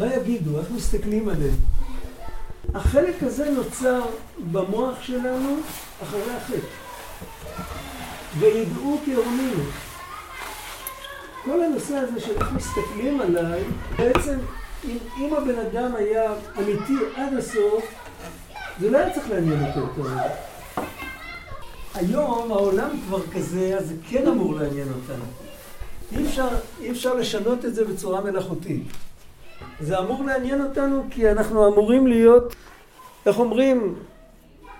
מה יגידו? איך מסתכלים עליהם? החלק הזה נוצר במוח שלנו אחרי החטא. וידעו כי הרמינו. כל הנושא הזה של איך מסתכלים עליי, בעצם אם, אם הבן אדם היה אמיתי עד הסוף, זה לא היה צריך לעניין אותו יותר. היום העולם כבר כזה, אז זה כן אמור לעניין אותנו. אי אפשר, אי אפשר לשנות את זה בצורה מלאכותית. זה אמור לעניין אותנו כי אנחנו אמורים להיות, איך אומרים,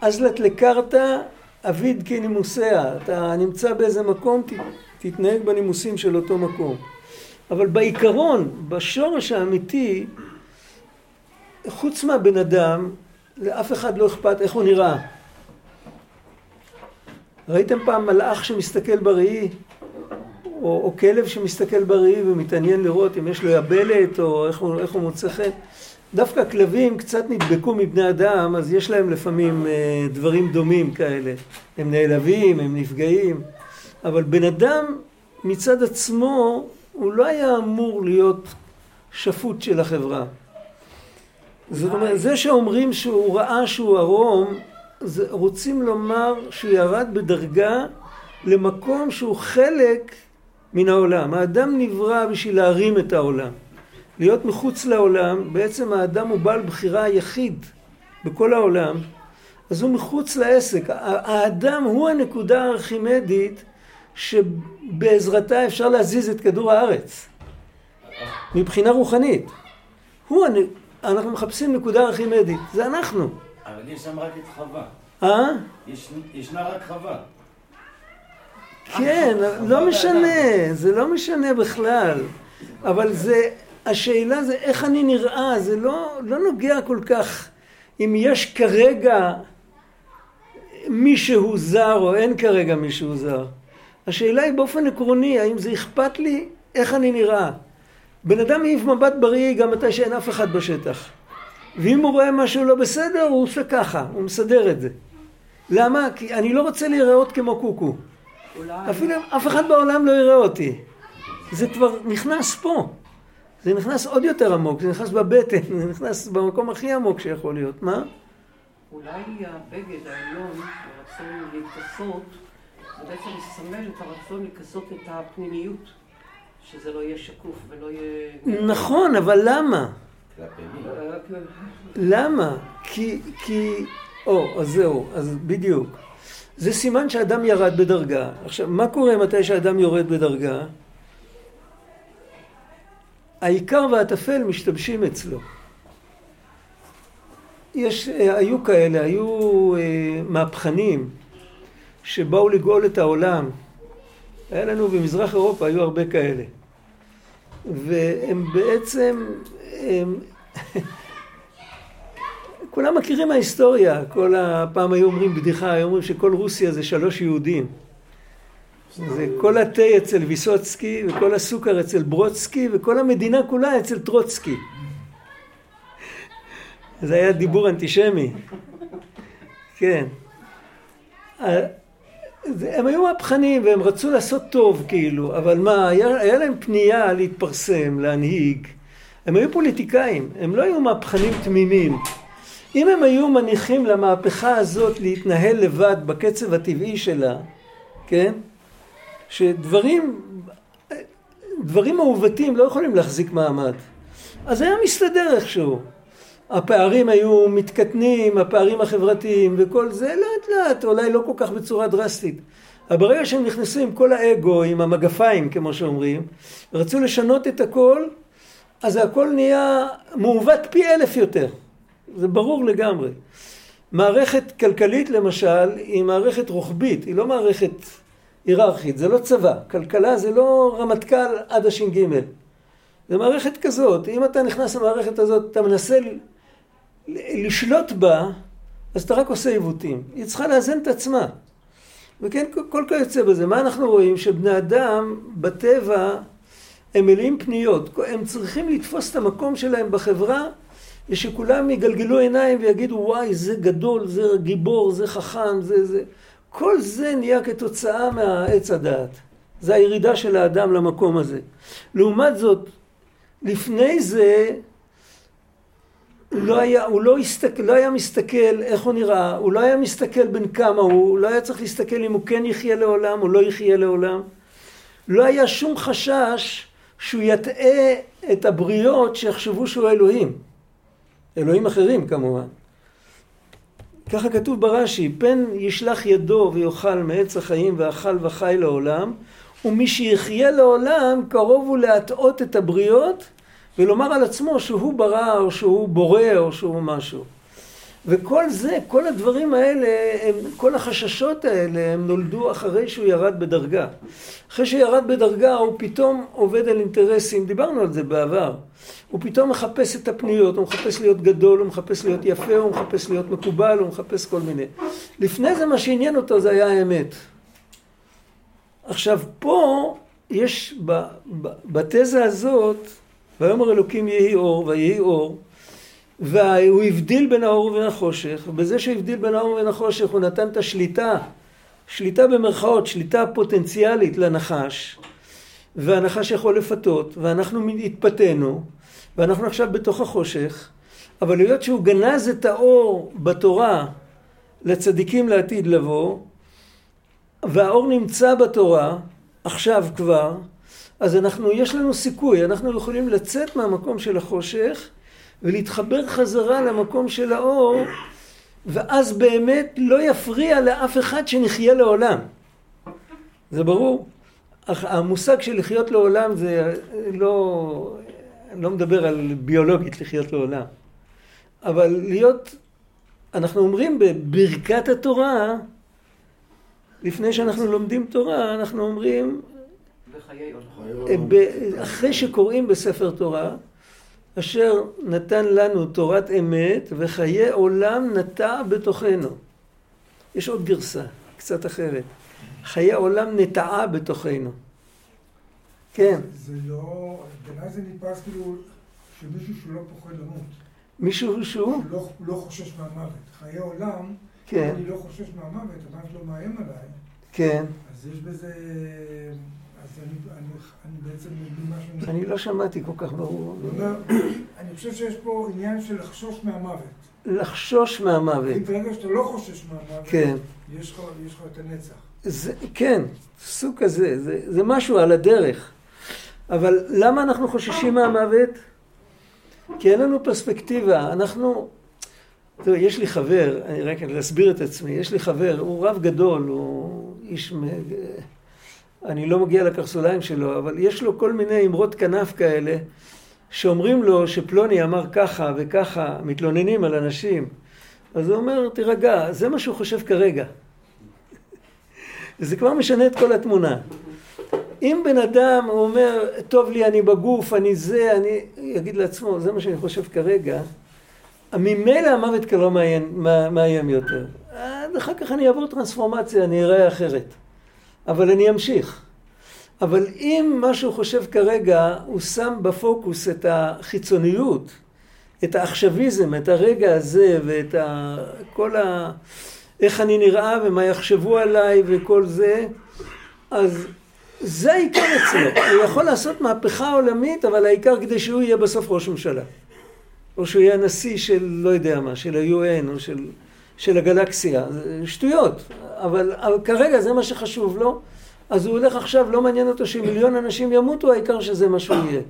אזלת לקרתא אביד כנימוסיה. אתה נמצא באיזה מקום, תתנהג בנימוסים של אותו מקום. אבל בעיקרון, בשורש האמיתי, חוץ מהבן אדם, לאף אחד לא אכפת איך הוא נראה. ראיתם פעם מלאך שמסתכל בראי? או, או כלב שמסתכל בראי ומתעניין לראות אם יש לו יבלת או איך הוא, איך הוא מוצא חן? דווקא כלבים קצת נדבקו מבני אדם, אז יש להם לפעמים אה, דברים דומים כאלה. הם נעלבים, הם נפגעים. אבל בן אדם מצד עצמו, הוא לא היה אמור להיות שפוט של החברה. זאת אומרת, זה שאומרים שהוא ראה שהוא ערום, רוצים לומר שהוא ירד בדרגה למקום שהוא חלק מן העולם. האדם נברא בשביל להרים את העולם. להיות מחוץ לעולם, בעצם האדם הוא בעל בחירה היחיד בכל העולם, אז הוא מחוץ לעסק. האדם הוא הנקודה הארכימדית שבעזרתה אפשר להזיז את כדור הארץ, מבחינה רוחנית. הוא, אנחנו מחפשים נקודה ארכימדית, זה אנחנו. אבל יש שם רק את חווה. אה? יש, ישנה רק חווה. כן, לא משנה, זה לא משנה בכלל. אבל זה, השאלה זה איך אני נראה, זה לא, לא נוגע כל כך אם יש כרגע מישהו זר או אין כרגע מישהו זר. השאלה היא באופן עקרוני, האם זה אכפת לי איך אני נראה. בן אדם מעיף מבט בריא גם מתי שאין אף אחד בשטח. ואם הוא רואה משהו לא בסדר, הוא עושה ככה, הוא מסדר את זה. למה? כי אני לא רוצה להיראות כמו קוקו. אולי... אפילו אף אחד בעולם לא יראה אותי. זה כבר נכנס פה. זה נכנס עוד יותר עמוק, זה נכנס בבטן, זה נכנס במקום הכי עמוק שיכול להיות. מה? אולי הבגד העליון, הרצון להתכסות, זה בעצם מסמל את הרצון לכסות את הפנימיות, שזה לא יהיה שקוף ולא יהיה... נכון, אבל למה? למה? כי, כי... או, אז זהו, אז בדיוק. זה סימן שאדם ירד בדרגה. עכשיו, מה קורה מתי שאדם יורד בדרגה? העיקר והטפל משתבשים אצלו. יש, היו כאלה, היו אה, מהפכנים שבאו לגאול את העולם. היה לנו במזרח אירופה, היו הרבה כאלה. והם בעצם, הם, כולם מכירים מההיסטוריה, כל הפעם היו אומרים בדיחה, היו אומרים שכל רוסיה זה שלוש יהודים. זה כל התה אצל ויסוצקי, וכל הסוכר אצל ברודסקי, וכל המדינה כולה אצל טרוצקי. זה היה דיבור אנטישמי. כן. הם היו מהפכנים והם רצו לעשות טוב כאילו, אבל מה, היה, היה להם פנייה להתפרסם, להנהיג. הם היו פוליטיקאים, הם לא היו מהפכנים תמימים. אם הם היו מניחים למהפכה הזאת להתנהל לבד בקצב הטבעי שלה, כן? שדברים, דברים מעוותים לא יכולים להחזיק מעמד. אז היה מסתדר איכשהו. הפערים היו מתקטנים, הפערים החברתיים וכל זה לאט לאט, אולי לא כל כך בצורה דרסטית. אבל ברגע שהם נכנסו עם כל האגו, עם המגפיים כמו שאומרים, רצו לשנות את הכל, אז הכל נהיה מעוות פי אלף יותר. זה ברור לגמרי. מערכת כלכלית למשל היא מערכת רוחבית, היא לא מערכת היררכית, זה לא צבא. כלכלה זה לא רמטכ"ל עד הש"ג. זה מערכת כזאת, אם אתה נכנס למערכת הזאת, אתה מנסה לשלוט בה, אז אתה רק עושה עיוותים. היא צריכה לאזן את עצמה. וכן, כל כיוצא בזה. מה אנחנו רואים? שבני אדם בטבע הם מלאים פניות. הם צריכים לתפוס את המקום שלהם בחברה ושכולם יגלגלו עיניים ויגידו וואי זה גדול, זה גיבור, זה חכם, זה זה. כל זה נהיה כתוצאה מהעץ הדעת. זה הירידה של האדם למקום הזה. לעומת זאת, לפני זה לא היה, הוא לא, הסתכל, לא היה מסתכל איך הוא נראה, הוא לא היה מסתכל בין כמה הוא, הוא לא היה צריך להסתכל אם הוא כן יחיה לעולם או לא יחיה לעולם. לא היה שום חשש שהוא יטעה את הבריות שיחשבו שהוא אלוהים. אלוהים אחרים כמובן. ככה כתוב ברש"י, פן ישלח ידו ויאכל מעץ החיים ואכל וחי לעולם, ומי שיחיה לעולם קרוב הוא להטעות את הבריות ולומר על עצמו שהוא ברא או שהוא בורא או שהוא משהו. וכל זה, כל הדברים האלה, הם, כל החששות האלה, הם נולדו אחרי שהוא ירד בדרגה. אחרי שהוא ירד בדרגה הוא פתאום עובד על אינטרסים, דיברנו על זה בעבר. הוא פתאום מחפש את הפניות, הוא מחפש להיות גדול, הוא מחפש להיות יפה, הוא מחפש להיות מקובל, הוא מחפש כל מיני. לפני זה מה שעניין אותו זה היה האמת. עכשיו פה יש בתזה הזאת, ויאמר אלוקים יהי אור ויהי אור, והוא הבדיל בין האור ובין החושך, ובזה שהוא הבדיל בין האור ובין החושך הוא נתן את השליטה, שליטה במרכאות, שליטה פוטנציאלית לנחש, והנחש יכול לפתות, ואנחנו התפתינו, ואנחנו עכשיו בתוך החושך, אבל היות שהוא גנז את האור בתורה לצדיקים לעתיד לבוא, והאור נמצא בתורה, עכשיו כבר, אז אנחנו, יש לנו סיכוי, אנחנו יכולים לצאת מהמקום של החושך ולהתחבר חזרה למקום של האור, ואז באמת לא יפריע לאף אחד שנחיה לעולם. זה ברור. המושג של לחיות לעולם זה לא, לא מדבר על ביולוגית לחיות לעולם. אבל להיות, אנחנו אומרים בברכת התורה, לפני שאנחנו לומדים תורה, אנחנו אומרים, אחרי שקוראים בספר תורה, אשר נתן לנו תורת אמת וחיי עולם נטע בתוכנו. יש עוד גרסה, קצת אחרת. חיי עולם נטעה בתוכנו. כן. זה לא, בעיניי זה נתפס כאילו שמישהו שלא פוחד למות. מישהו שהוא? לא, לא חושש מהמוות. חיי עולם, כן. אני לא חושש מהמוות, המוות לא מאיים עליי. כן. אז יש בזה... אז אני, בעצם מבין משהו... אני לא שמעתי כל כך ברור. אני חושב שיש פה עניין של לחשוש מהמוות. לחשוש מהמוות. אם ברגע שאתה לא חושש מהמוות, כן. יש לך, את הנצח. זה, כן, סוג כזה, זה, זה משהו על הדרך. אבל למה אנחנו חוששים מהמוות? כי אין לנו פרספקטיבה. אנחנו... תראו, יש לי חבר, אני רק להסביר את עצמי, יש לי חבר, הוא רב גדול, הוא איש... אני לא מגיע לקרסוליים שלו, אבל יש לו כל מיני אמרות כנף כאלה, שאומרים לו שפלוני אמר ככה וככה, מתלוננים על אנשים. אז הוא אומר, תירגע, זה מה שהוא חושב כרגע. וזה כבר משנה את כל התמונה. אם בן אדם אומר, טוב לי, אני בגוף, אני זה, אני... יגיד לעצמו, זה מה שאני חושב כרגע, ממילא המוות כבר לא מאיים יותר. אחר כך אני אעבור טרנספורמציה, אני אראה אחרת. אבל אני אמשיך. אבל אם מה שהוא חושב כרגע, הוא שם בפוקוס את החיצוניות, את העכשוויזם, את הרגע הזה ואת ה... כל ה... איך אני נראה ומה יחשבו עליי וכל זה, אז זה העיקר אצלו. הוא יכול לעשות מהפכה עולמית, אבל העיקר כדי שהוא יהיה בסוף ראש ממשלה. או שהוא יהיה הנשיא של לא יודע מה, של ה-UN או של, של הגלקסיה. שטויות. אבל, אבל כרגע זה מה שחשוב לו. אז הוא הולך עכשיו, לא מעניין אותו שמיליון אנשים ימותו, העיקר שזה מה שהוא יהיה.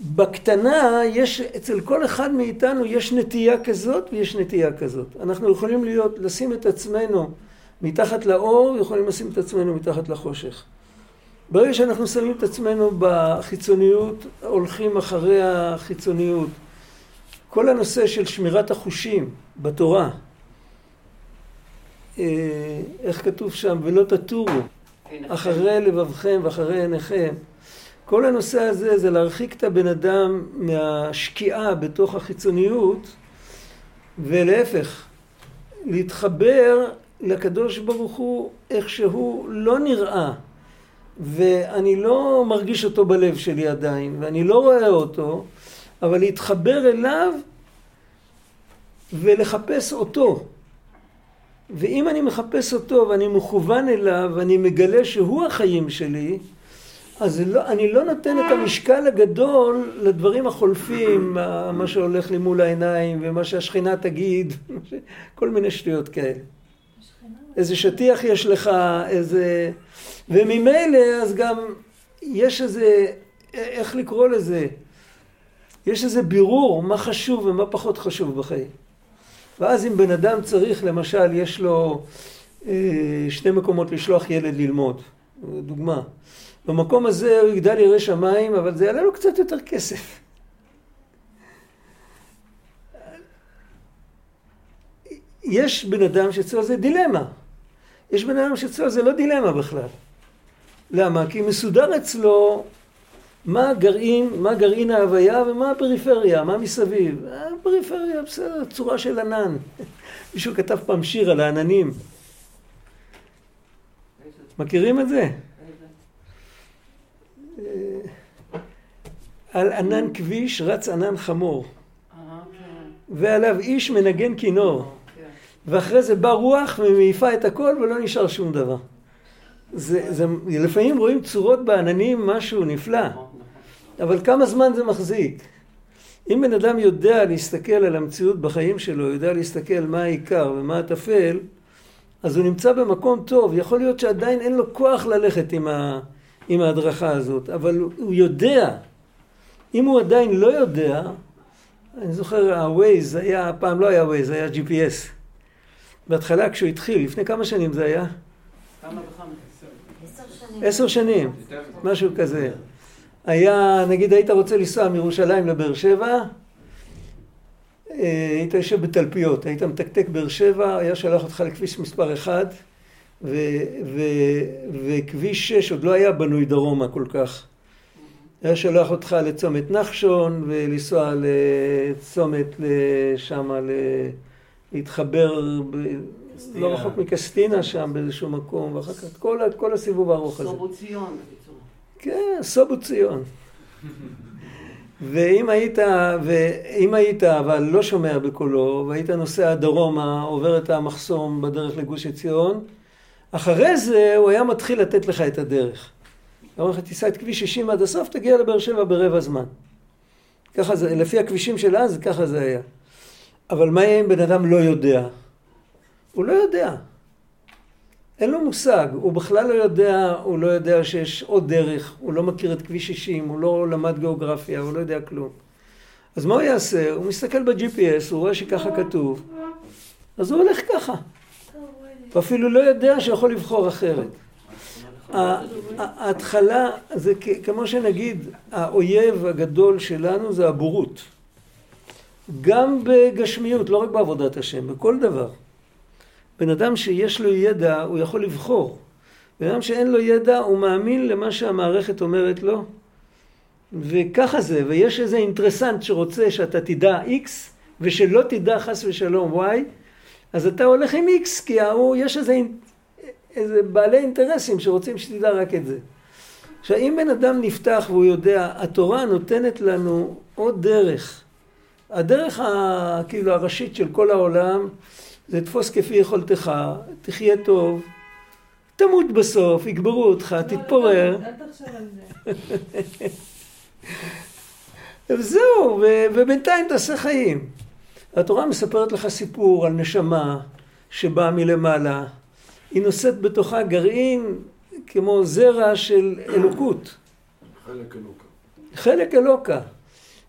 בקטנה, יש, אצל כל אחד מאיתנו יש נטייה כזאת ויש נטייה כזאת. אנחנו יכולים להיות, לשים את עצמנו מתחת לאור, יכולים לשים את עצמנו מתחת לחושך. ברגע שאנחנו שמים את עצמנו בחיצוניות, הולכים אחרי החיצוניות. כל הנושא של שמירת החושים בתורה, אה, איך כתוב שם? ולא תטורו אחרי לבבכם ואחרי עיניכם. כל הנושא הזה זה להרחיק את הבן אדם מהשקיעה בתוך החיצוניות ולהפך, להתחבר לקדוש ברוך הוא איך שהוא לא נראה ואני לא מרגיש אותו בלב שלי עדיין ואני לא רואה אותו אבל להתחבר אליו ולחפש אותו ואם אני מחפש אותו ואני מכוון אליו ואני מגלה שהוא החיים שלי אז לא, אני לא נותן את המשקל הגדול לדברים החולפים, מה שהולך לי מול העיניים ומה שהשכינה תגיד, כל מיני שטויות כאלה. איזה שטיח יש לך, איזה... וממילא אז גם יש איזה, איך לקרוא לזה? יש איזה בירור מה חשוב ומה פחות חשוב בחיים. ואז אם בן אדם צריך, למשל, יש לו אה, שני מקומות לשלוח ילד ללמוד, דוגמה. במקום הזה הוא יגדל ירא שמיים, אבל זה יעלה לו קצת יותר כסף. יש בן אדם שאצלו זה דילמה. יש בן אדם שאצלו זה לא דילמה בכלל. למה? כי מסודר אצלו מה גרעין, מה גרעין ההוויה ומה הפריפריה, מה מסביב. הפריפריה, בסדר, צורה של ענן. מישהו כתב פעם שיר על העננים. מכירים את זה? על ענן כביש רץ ענן חמור, ועליו איש מנגן כינור, ואחרי זה בא רוח ומעיפה את הכל ולא נשאר שום דבר. זה, זה, לפעמים רואים צורות בעננים משהו נפלא, אבל כמה זמן זה מחזיק? אם בן אדם יודע להסתכל על המציאות בחיים שלו, יודע להסתכל מה העיקר ומה הטפל, אז הוא נמצא במקום טוב. יכול להיות שעדיין אין לו כוח ללכת עם, ה, עם ההדרכה הזאת, אבל הוא יודע. אם הוא עדיין לא יודע, אני זוכר, ה-Waze היה, פעם לא היה Waze, היה GPS. בהתחלה כשהוא התחיל, לפני כמה שנים זה היה? כמה וכמה? עשר שנים, משהו כזה. היה, נגיד היית רוצה לנסוע מירושלים לבאר שבע, אה, היית יושב בתלפיות, היית מתקתק באר שבע, היה שלח אותך לכביש מספר 1 ו, ו, וכביש 6 עוד לא היה בנוי דרומה כל כך. היה שולח אותך לצומת נחשון ולנסוע לצומת שמה, להתחבר ב... לא רחוק מקסטינה שם באיזשהו מקום, ואחר כך כל, כל הסיבוב הארוך הזה. סובו ציון, בקיצור. כן, סובו ציון. ואם היית, ואם היית, אבל לא שומע בקולו, והיית נוסע דרומה, עובר את המחסום בדרך לגוש עציון, אחרי זה הוא היה מתחיל לתת לך את הדרך. הוא אומר לך, תיסע את כביש 60 עד הסוף, תגיע לבאר שבע ברבע זמן. ככה זה, לפי הכבישים של אז, ככה זה היה. אבל מה יהיה אם בן אדם לא יודע? הוא לא יודע. אין לו מושג, הוא בכלל לא יודע, הוא לא יודע שיש עוד דרך, הוא לא מכיר את כביש 60, הוא לא למד גיאוגרפיה, הוא לא יודע כלום. אז מה הוא יעשה? הוא מסתכל ב-GPS, הוא רואה שככה כתוב, אז הוא הולך ככה. הוא אפילו לא יודע שיכול לבחור אחרת. ההתחלה זה כמו שנגיד, האויב הגדול שלנו זה הבורות. גם בגשמיות, לא רק בעבודת השם, בכל דבר. בן אדם שיש לו ידע, הוא יכול לבחור. בן אדם שאין לו ידע, הוא מאמין למה שהמערכת אומרת לו. וככה זה, ויש איזה אינטרסנט שרוצה שאתה תדע X, ושלא תדע חס ושלום Y, אז אתה הולך עם X, כי ההוא, יש איזה, איזה בעלי אינטרסים שרוצים שתדע רק את זה. עכשיו, אם בן אדם נפתח והוא יודע, התורה נותנת לנו עוד דרך. הדרך ה, כאילו הראשית של כל העולם זה תפוס כפי יכולתך, תחיה טוב, תמות בסוף, יגברו אותך, לא, תתפורר. תחשוב על זה. וזהו, ובינתיים תעשה חיים. התורה מספרת לך סיפור על נשמה שבאה מלמעלה. היא נושאת בתוכה גרעין כמו זרע של אלוקות. חלק אלוקה. חלק אלוקה.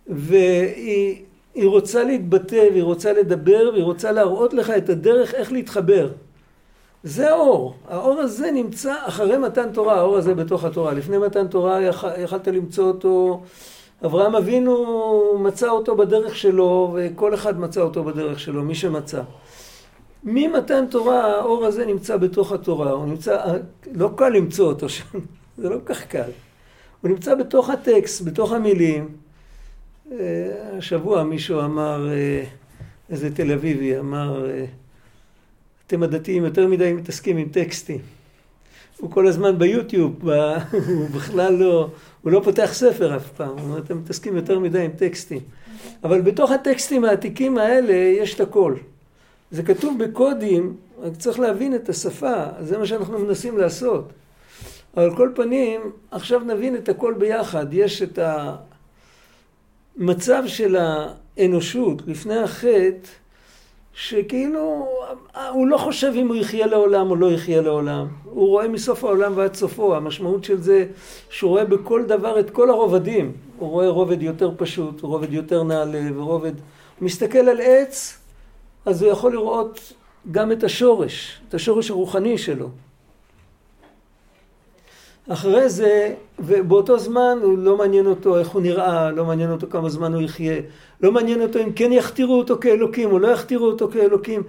והיא היא רוצה להתבטא, והיא רוצה לדבר, והיא רוצה להראות לך את הדרך איך להתחבר. זה האור. האור הזה נמצא אחרי מתן תורה, האור הזה בתוך התורה. לפני מתן תורה יכלת למצוא אותו, אברהם אבינו מצא אותו בדרך שלו, וכל אחד מצא אותו בדרך שלו, מי שמצא. ממתן תורה האור הזה נמצא בתוך התורה, הוא נמצא, לא קל למצוא אותו שם, זה לא כל כך קל. הוא נמצא בתוך הטקסט, בתוך המילים. אה, השבוע מישהו אמר, אה, איזה תל אביבי, אמר, אה, אתם הדתיים יותר מדי מתעסקים עם טקסטים. הוא כל הזמן ביוטיוב, הוא בכלל לא, הוא לא פותח ספר אף פעם, הוא אומר, אתם מתעסקים יותר מדי עם טקסטים. אבל בתוך הטקסטים העתיקים האלה יש את הכל. זה כתוב בקודים, רק צריך להבין את השפה, זה מה שאנחנו מנסים לעשות. אבל על כל פנים, עכשיו נבין את הכל ביחד. יש את המצב של האנושות לפני החטא, שכאילו הוא לא חושב אם הוא יחיה לעולם או לא יחיה לעולם. הוא רואה מסוף העולם ועד סופו. המשמעות של זה שהוא רואה בכל דבר את כל הרובדים. הוא רואה רובד יותר פשוט, רובד יותר נעלה ורובד... הוא מסתכל על עץ, אז הוא יכול לראות גם את השורש, את השורש הרוחני שלו. אחרי זה, ובאותו זמן הוא לא מעניין אותו איך הוא נראה, לא מעניין אותו כמה זמן הוא יחיה, לא מעניין אותו אם כן יכתירו אותו כאלוקים או לא יכתירו אותו כאלוקים,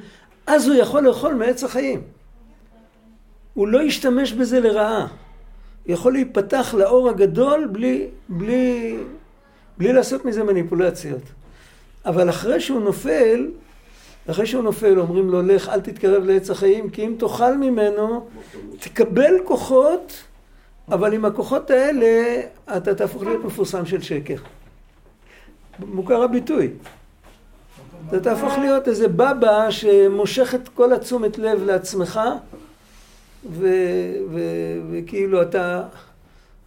אז הוא יכול לאכול מעץ החיים. הוא לא ישתמש בזה לרעה. הוא יכול להיפתח לאור הגדול בלי, בלי, בלי לעשות מזה מניפולציות. אבל אחרי שהוא נופל, אחרי שהוא נופל אומרים לו לך אל תתקרב לעץ החיים כי אם תאכל ממנו תקבל כוחות אבל עם הכוחות האלה אתה תהפוך להיות מפורסם של שקר. מוכר הביטוי. אתה תהפוך להיות איזה בבא שמושך את כל התשומת לב לעצמך וכאילו אתה...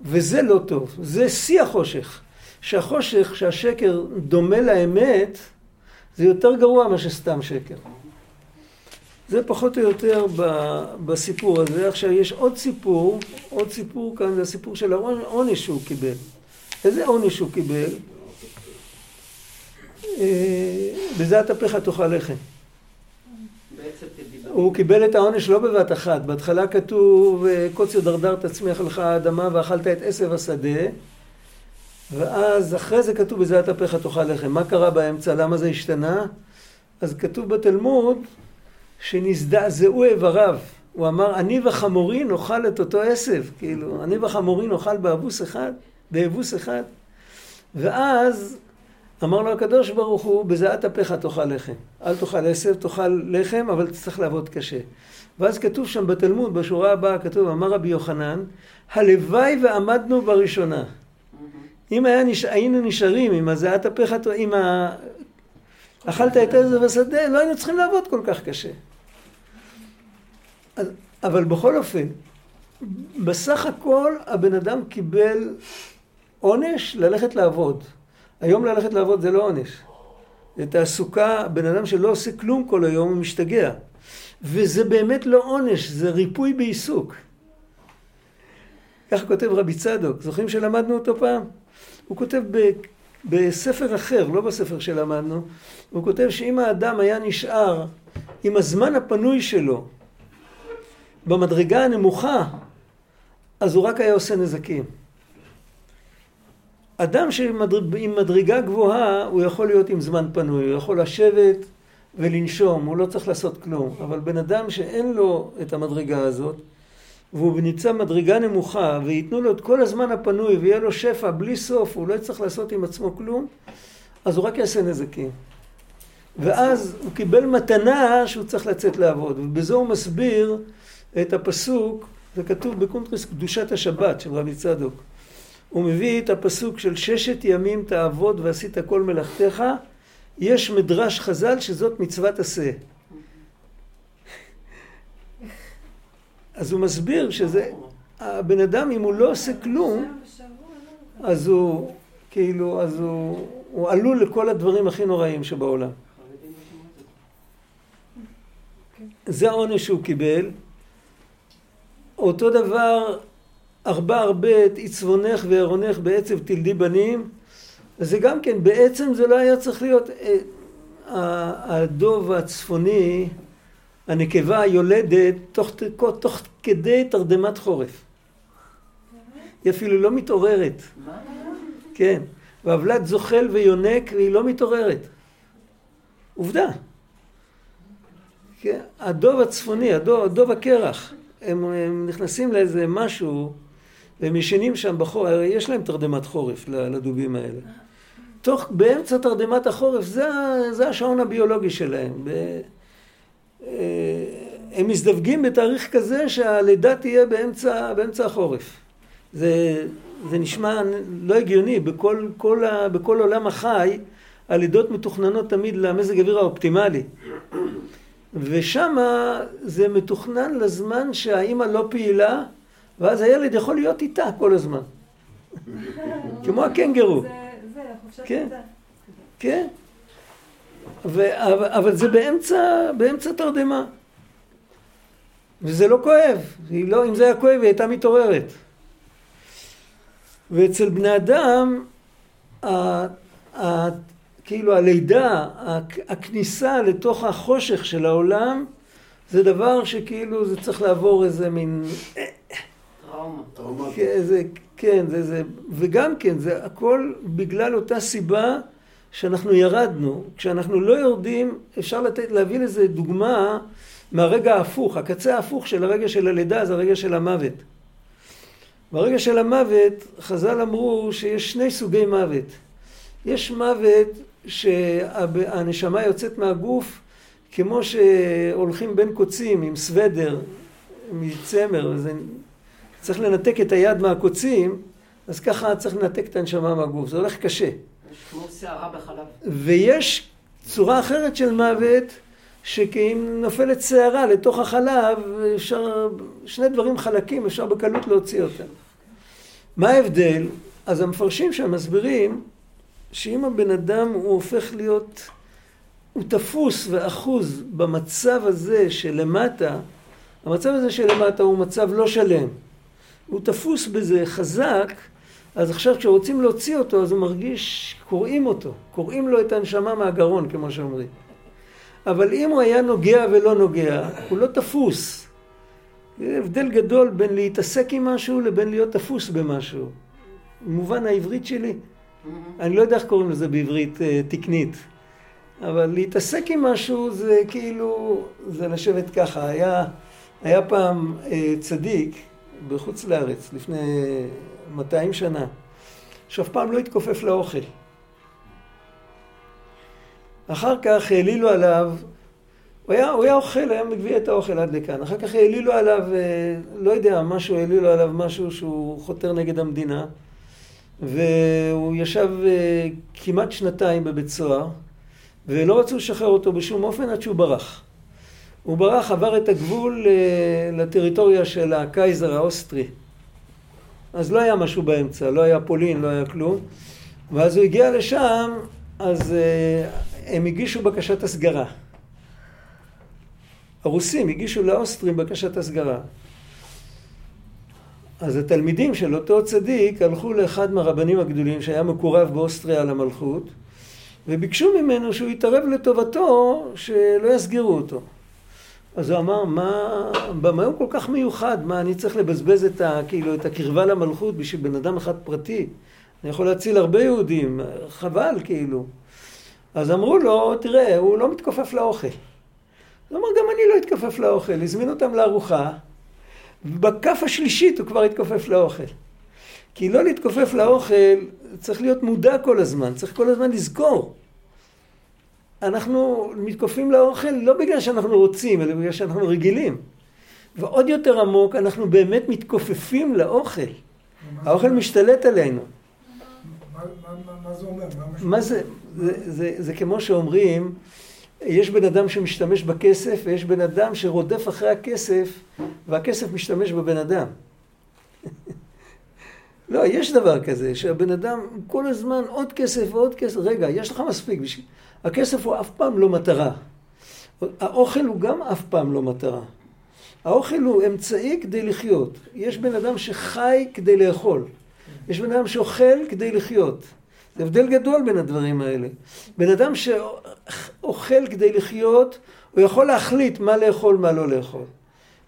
וזה לא טוב, זה שיא החושך. שהחושך, שהשקר דומה לאמת, זה יותר גרוע מאשר סתם שקר. זה פחות או יותר בסיפור הזה. עכשיו יש עוד סיפור, עוד סיפור כאן, זה הסיפור של העונש שהוא קיבל. איזה עונש הוא קיבל? אה, בזה התהפך תאכל לחם. הוא קיבל את העונש לא בבת אחת. בהתחלה כתוב, קוצר דרדר תצמיח לך האדמה ואכלת את עשב השדה. ואז אחרי זה כתוב בזה התהפך תאכל לחם. מה קרה באמצע? למה זה השתנה? אז כתוב בתלמוד שנזדעזעו איבריו. הוא אמר, אני וחמורי נאכל את אותו עשב. כאילו, אני וחמורי נאכל באבוס אחד, באבוס אחד. ואז אמר לו הקדוש ברוך הוא, בזיעת אפיך תאכל לחם. אל תאכל עשב, תאכל לחם, אבל תצטרך לעבוד קשה. ואז כתוב שם בתלמוד, בשורה הבאה כתוב, אמר רבי יוחנן, הלוואי ועמדנו בראשונה. אם היה נש... היינו נשארים עם הזיעת אפיך, עם ה... אכלת את עזר בשדה, לא היינו צריכים לעבוד כל כך קשה. אבל בכל אופן, בסך הכל הבן אדם קיבל עונש ללכת לעבוד. היום ללכת לעבוד זה לא עונש. זה תעסוקה, בן אדם שלא עושה כלום כל היום הוא משתגע. וזה באמת לא עונש, זה ריפוי בעיסוק. ככה כותב רבי צדוק, זוכרים שלמדנו אותו פעם? הוא כותב ב, בספר אחר, לא בספר שלמדנו, הוא כותב שאם האדם היה נשאר עם הזמן הפנוי שלו במדרגה הנמוכה, אז הוא רק היה עושה נזקים. אדם שעם מדרגה גבוהה, הוא יכול להיות עם זמן פנוי, הוא יכול לשבת ולנשום, הוא לא צריך לעשות כלום. אבל בן אדם שאין לו את המדרגה הזאת, והוא נמצא מדרגה נמוכה, וייתנו לו את כל הזמן הפנוי, ויהיה לו שפע בלי סוף, הוא לא יצטרך לעשות עם עצמו כלום, אז הוא רק יעשה נזקים. ואז הוא קיבל מתנה שהוא צריך לצאת לעבוד, ובזה הוא מסביר את הפסוק, זה כתוב בקונטרס קדושת השבת של רבי צדוק. הוא מביא את הפסוק של ששת ימים תעבוד ועשית כל מלאכתך, יש מדרש חז"ל שזאת מצוות עשה. אז הוא מסביר שזה, הבן אדם אם הוא לא עושה כלום, אז הוא, כאילו, אז הוא, הוא עלול לכל הדברים הכי נוראים שבעולם. זה העונש שהוא קיבל. אותו דבר ארבע הרבה עיצבונך וערונך בעצב תלדי בנים. וזה גם כן, בעצם זה לא היה צריך להיות אה, הדוב הצפוני, הנקבה היולדת, תוך, תוך כדי תרדמת חורף. היא אפילו לא מתעוררת. כן. והבלת זוחל ויונק והיא לא מתעוררת. עובדה. כן. הדוב הצפוני, הדוב, הדוב הקרח, הם, הם נכנסים לאיזה משהו והם ישנים שם בחורף, יש להם תרדמת חורף לדובים האלה. תוך, באמצע תרדמת החורף, זה, זה השעון הביולוגי שלהם. ב, אה, הם מזדווגים בתאריך כזה שהלידה תהיה באמצע, באמצע החורף. זה, זה נשמע לא הגיוני, בכל, כל בכל עולם החי הלידות מתוכננות תמיד למזג האוויר האופטימלי. ושם זה מתוכנן לזמן שהאימא לא פעילה ואז הילד יכול להיות איתה כל הזמן. כמו הקנגרו. זה, זה, חופשת כן. כן. ו- אבל, אבל זה באמצע, באמצע תרדמה. וזה לא כואב. היא לא, אם זה היה כואב היא הייתה מתעוררת. ואצל בני אדם, כאילו הלידה, הכ- הכניסה לתוך החושך של העולם, זה דבר שכאילו זה צריך לעבור איזה מין טראומה. כן, זה, כן, זה, זה, וגם כן, זה הכל בגלל אותה סיבה שאנחנו ירדנו. כשאנחנו לא יורדים, אפשר לתת, להביא לזה דוגמה מהרגע ההפוך. הקצה ההפוך של הרגע של הלידה זה הרגע של המוות. ברגע של המוות, חז"ל אמרו שיש שני סוגי מוות. יש מוות שהנשמה יוצאת מהגוף כמו שהולכים בין קוצים עם סוודר, מצמר, וזה צריך לנתק את היד מהקוצים, אז ככה צריך לנתק את הנשמה מהגוף. זה הולך קשה. כמו שערה בחלב. ויש צורה אחרת של מוות, שאם נופלת שערה לתוך החלב, אפשר, שני דברים חלקים, אפשר בקלות להוציא אותם. מה ההבדל? אז המפרשים שם מסבירים שאם הבן אדם הוא הופך להיות, הוא תפוס ואחוז במצב הזה שלמטה, המצב הזה שלמטה הוא מצב לא שלם. הוא תפוס בזה חזק, אז עכשיו כשרוצים להוציא אותו, אז הוא מרגיש, קוראים אותו, קוראים לו את הנשמה מהגרון, כמו שאומרים. אבל אם הוא היה נוגע ולא נוגע, הוא לא תפוס. זה הבדל גדול בין להתעסק עם משהו לבין להיות תפוס במשהו. במובן העברית שלי. אני לא יודע איך קוראים לזה בעברית אה, תקנית. אבל להתעסק עם משהו זה כאילו, זה לשבת ככה. היה, היה פעם אה, צדיק בחוץ לארץ, לפני 200 שנה, שאף פעם לא התכופף לאוכל. אחר כך העלילו עליו, הוא היה, הוא היה אוכל, היה מביא את האוכל עד לכאן. אחר כך העלילו עליו, אה, לא יודע, משהו, העלילו עליו משהו שהוא חותר נגד המדינה. והוא ישב אה, כמעט שנתיים בבית סוהר, ולא רצו לשחרר אותו בשום אופן עד שהוא ברח. הוא ברח, עבר את הגבול אה, לטריטוריה של הקייזר האוסטרי. אז לא היה משהו באמצע, לא היה פולין, לא היה כלום. ואז הוא הגיע לשם, אז אה, הם הגישו בקשת הסגרה. הרוסים הגישו לאוסטרים בקשת הסגרה. אז התלמידים של אותו צדיק הלכו לאחד מהרבנים הגדולים שהיה מקורב באוסטריה למלכות וביקשו ממנו שהוא יתערב לטובתו שלא יסגרו אותו. אז הוא אמר, מה, במה הוא כל כך מיוחד? מה, אני צריך לבזבז את, ה, כאילו, את הקרבה למלכות בשביל בן אדם אחד פרטי? אני יכול להציל הרבה יהודים, חבל כאילו. אז אמרו לו, תראה, הוא לא מתכופף לאוכל. הוא אמר, גם אני לא אתכופף לאוכל. הזמין אותם לארוחה, בכף השלישית הוא כבר התכופף לאוכל. כי לא להתכופף לאוכל, צריך להיות מודע כל הזמן, צריך כל הזמן לזכור. אנחנו מתכופפים לאוכל לא בגלל שאנחנו רוצים, אלא בגלל שאנחנו רגילים. ועוד יותר עמוק, אנחנו באמת מתכופפים לאוכל. האוכל משתלט עלינו. מה- מה- מה- מה זה אומר? מה זה? זה, זה, זה כמו שאומרים, יש בן אדם שמשתמש בכסף ויש בן אדם שרודף אחרי הכסף והכסף משתמש בבן אדם. לא, יש דבר כזה, שהבן אדם כל הזמן עוד כסף ועוד כסף. רגע, יש לך מספיק בשביל... הכסף הוא אף פעם לא מטרה. האוכל הוא גם אף פעם לא מטרה. האוכל הוא אמצעי כדי לחיות. יש בן אדם שחי כדי לאכול. יש בן אדם שאוכל כדי לחיות. זה הבדל גדול בין הדברים האלה. בן אדם שאוכל כדי לחיות, הוא יכול להחליט מה לאכול, מה לא לאכול.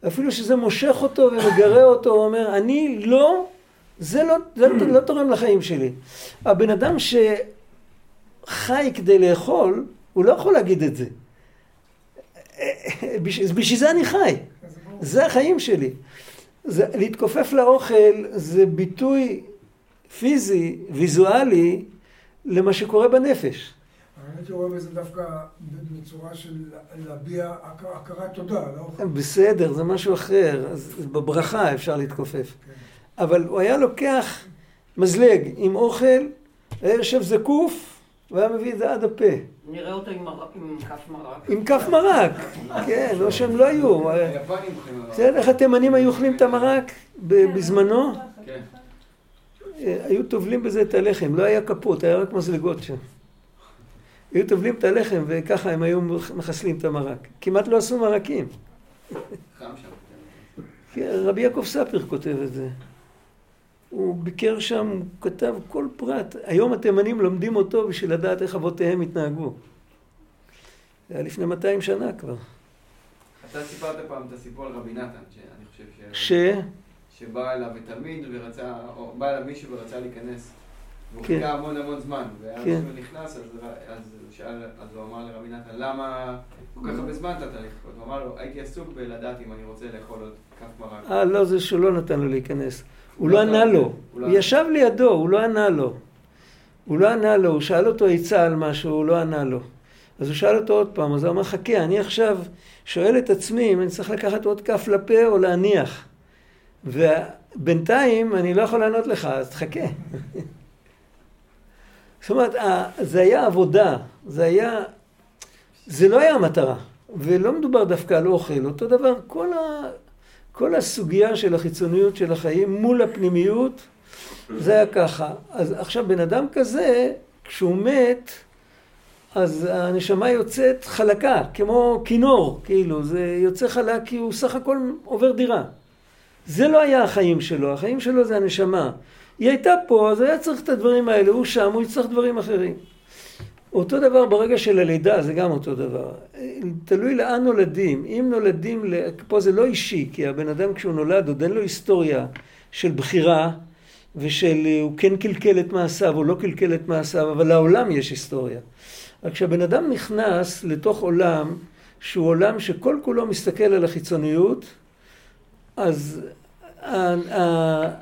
אפילו שזה מושך אותו ומגרה אותו, הוא אומר, אני לא, זה לא, זה לא, לא תורם לחיים שלי. הבן אדם שחי כדי לאכול, הוא לא יכול להגיד את זה. בשביל זה אני חי. זה החיים שלי. זה, להתכופף לאוכל זה ביטוי פיזי, ויזואלי, למה שקורה בנפש. אני הייתי רואה בזה דווקא בצורה של להביע הכ- הכרת תודה האוכל. בסדר, זה משהו אחר. אז בברכה אפשר להתכופף. אבל הוא היה לוקח מזלג עם אוכל, היה יושב זקוף, הוא היה מביא את זה עד הפה. נראה אותו עם מר- עם כף מרק. עם כף מרק, כן, או שהם לא היו. היפנים אוכלים מרק. בסדר, איך התימנים היו אוכלים את המרק ב- בזמנו? כן. אה, היו טובלים בזה את הלחם, לא היה כפות, היה רק מזלגות שם. היו טובלים את הלחם וככה הם היו מחסלים את המרק. כמעט לא עשו מרקים. רבי יעקב ספיר כותב את זה. הוא ביקר שם, הוא כתב כל פרט. היום התימנים לומדים אותו בשביל לדעת איך אבותיהם התנהגו. זה היה לפני 200 שנה כבר. אתה סיפרת פעם את הסיפור על רבי נתן, שאני חושב ש... ש... שבא אליו תלמיד ורצה, או בא אליו מישהו ורצה להיכנס. והוא כן. חיכה המון המון זמן, ואז כן. כשהוא נכנס, אז, אז הוא שאל, אז הוא אמר לרבי נתן, למה כל כך הרבה זמן נתת לחכות? הוא אמר לו, הייתי עסוק בלדעת אם אני רוצה לאכול עוד כף מרק. אה, לא, זה שהוא לא נתן לו להיכנס. הוא לא לא ענה לו. לו. הוא הוא לא. ישב לידו, הוא לא ענה לו. הוא לא ענה לו, הוא שאל אותו עצה על משהו, הוא לא ענה לו. אז הוא שאל אותו עוד פעם, אז הוא אמר, חכה, אני עכשיו שואל את עצמי אם אני צריך לקחת עוד כף לפה או להניח. ובינתיים אני לא יכול לענות לך, אז תחכה. זאת אומרת, זה היה עבודה, זה היה, זה לא היה המטרה, ולא מדובר דווקא על אוכל, אותו דבר, כל, ה, כל הסוגיה של החיצוניות של החיים מול הפנימיות, זה היה ככה. אז עכשיו בן אדם כזה, כשהוא מת, אז הנשמה יוצאת חלקה, כמו כינור, כאילו, זה יוצא חלק כי הוא סך הכל עובר דירה. זה לא היה החיים שלו, החיים שלו זה הנשמה. היא הייתה פה, אז היה צריך את הדברים האלה, הוא שם, הוא יצטרך דברים אחרים. אותו דבר ברגע של הלידה, זה גם אותו דבר. תלוי לאן נולדים. אם נולדים, פה זה לא אישי, כי הבן אדם כשהוא נולד עוד אין לו היסטוריה של בחירה, ושל הוא כן קלקל את מעשיו או לא קלקל את מעשיו, אבל לעולם יש היסטוריה. רק כשהבן אדם נכנס לתוך עולם שהוא עולם שכל כולו מסתכל על החיצוניות, אז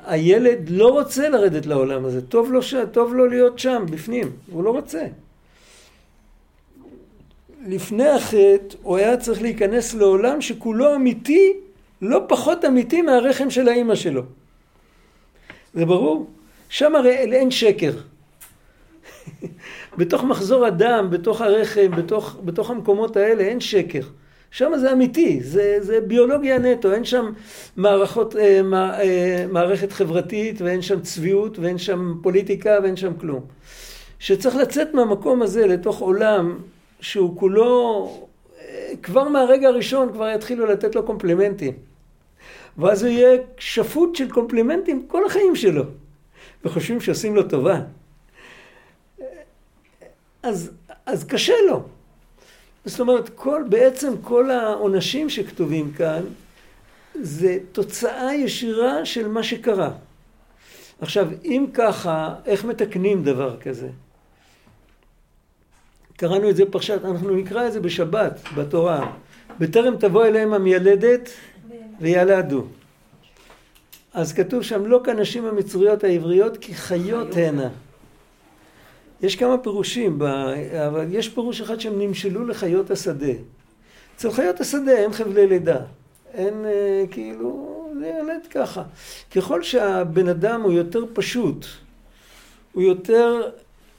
הילד לא רוצה לרדת לעולם הזה, טוב לו, ש... טוב לו להיות שם, בפנים, הוא לא רוצה. לפני החטא הוא היה צריך להיכנס לעולם שכולו אמיתי, לא פחות אמיתי מהרחם של האימא שלו. זה ברור? שם הרי אין שקר. בתוך מחזור הדם, בתוך הרחם, בתוך, בתוך המקומות האלה אין שקר. שם זה אמיתי, זה, זה ביולוגיה נטו, אין שם מערכות, אה, מע, אה, מערכת חברתית ואין שם צביעות ואין שם פוליטיקה ואין שם כלום. שצריך לצאת מהמקום הזה לתוך עולם שהוא כולו, אה, כבר מהרגע הראשון כבר יתחילו לתת לו קומפלימנטים. ואז הוא יהיה שפוט של קומפלימנטים כל החיים שלו, וחושבים שעושים לו טובה. אז, אז קשה לו. זאת אומרת, כל, בעצם כל העונשים שכתובים כאן, זה תוצאה ישירה של מה שקרה. עכשיו, אם ככה, איך מתקנים דבר כזה? קראנו את זה בפרשת, אנחנו נקרא את זה בשבת, בתורה. בטרם תבוא אליהם המיילדת וילדו. אז כתוב שם, לא כנשים המצריות העבריות, כי חיות הנה. יש כמה פירושים, אבל יש פירוש אחד שהם נמשלו לחיות השדה. אצל חיות השדה אין חבלי לידה. אין אה, כאילו, זה ילד ככה. ככל שהבן אדם הוא יותר פשוט, הוא יותר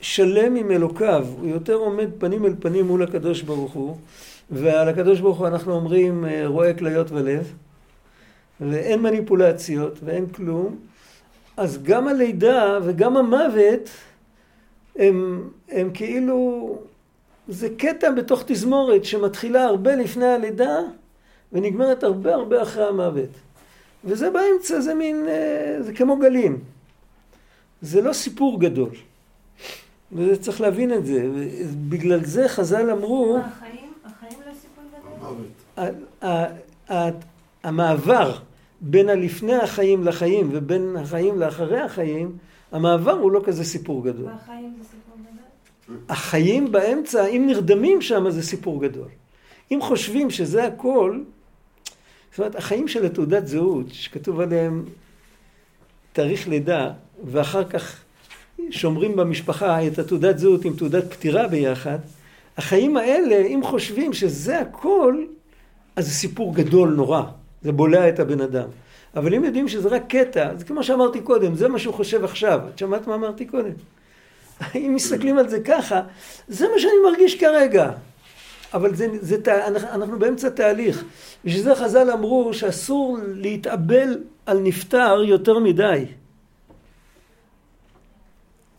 שלם עם אלוקיו, הוא יותר עומד פנים אל פנים מול הקדוש ברוך הוא, ועל הקדוש ברוך הוא אנחנו אומרים אה, רואה כליות ולב, ואין מניפולציות ואין כלום, אז גם הלידה וגם המוות הם, הם כאילו, זה קטע בתוך תזמורת שמתחילה הרבה לפני הלידה ונגמרת הרבה הרבה אחרי המוות. וזה באמצע, זה מין, אה, זה כמו גלים. זה לא סיפור גדול. וזה צריך להבין את זה. בגלל זה חז"ל אמרו, החיים, החיים לא סיפור גדול? ה- ה- ה- המעבר בין הלפני החיים לחיים ובין החיים לאחרי החיים, המעבר הוא לא כזה סיפור גדול. והחיים זה סיפור גדול? החיים באמצע, אם נרדמים שם, זה סיפור גדול. אם חושבים שזה הכל, זאת אומרת, החיים של התעודת זהות, שכתוב עליהם תאריך לידה, ואחר כך שומרים במשפחה את התעודת זהות עם תעודת פטירה ביחד, החיים האלה, אם חושבים שזה הכל, אז זה סיפור גדול נורא. זה בולע את הבן אדם. אבל אם יודעים שזה רק קטע, זה כמו שאמרתי קודם, זה מה שהוא חושב עכשיו. את שמעת מה אמרתי קודם? אם מסתכלים על זה ככה, זה מה שאני מרגיש כרגע. אבל זה, זה, אנחנו באמצע תהליך. בשביל זה חז"ל אמרו שאסור להתאבל על נפטר יותר מדי.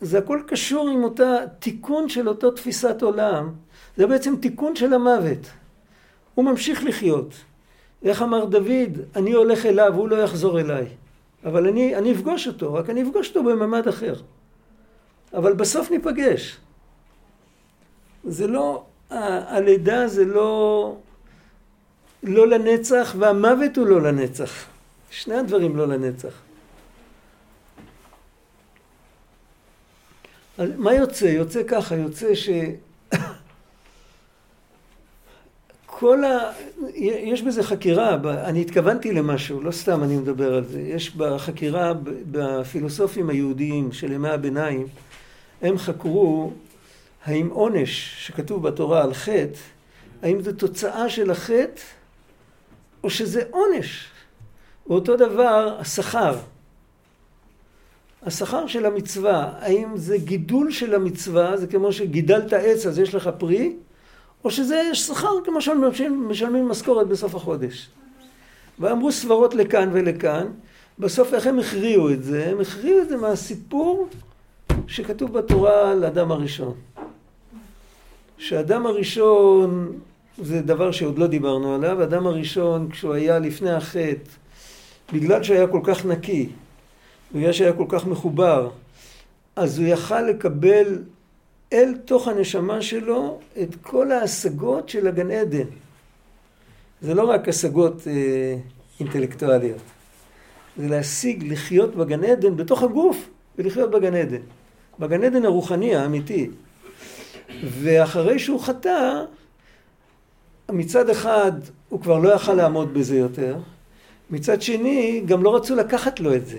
זה הכל קשור עם אותה תיקון של אותו תפיסת עולם. זה בעצם תיקון של המוות. הוא ממשיך לחיות. איך אמר דוד, אני הולך אליו, הוא לא יחזור אליי. אבל אני, אני אפגוש אותו, רק אני אפגוש אותו בממד אחר. אבל בסוף ניפגש. זה לא, הלידה זה לא, לא לנצח, והמוות הוא לא לנצח. שני הדברים לא לנצח. מה יוצא? יוצא ככה, יוצא ש... כל ה... יש בזה חקירה, אני התכוונתי למשהו, לא סתם אני מדבר על זה. יש בחקירה, בפילוסופים היהודיים של ימי הביניים, הם חקרו האם עונש שכתוב בתורה על חטא, האם זה תוצאה של החטא או שזה עונש. ואותו דבר השכר. השכר של המצווה, האם זה גידול של המצווה, זה כמו שגידלת עץ אז יש לך פרי, או שזה שכר כמו שמשלמים משכורת בסוף החודש. ואמרו סברות לכאן ולכאן, בסוף איך הם הכריעו את זה? הם הכריעו את זה מהסיפור שכתוב בתורה על אדם הראשון. שאדם הראשון, זה דבר שעוד לא דיברנו עליו, אדם הראשון כשהוא היה לפני החטא, בגלל שהיה כל כך נקי, בגלל שהיה כל כך מחובר, אז הוא יכל לקבל אל תוך הנשמה שלו את כל ההשגות של הגן עדן. זה לא רק השגות אה, אינטלקטואליות, זה להשיג לחיות בגן עדן בתוך הגוף ולחיות בגן עדן. בגן עדן הרוחני האמיתי. ואחרי שהוא חטא, מצד אחד הוא כבר לא יכל לעמוד בזה יותר, מצד שני גם לא רצו לקחת לו את זה.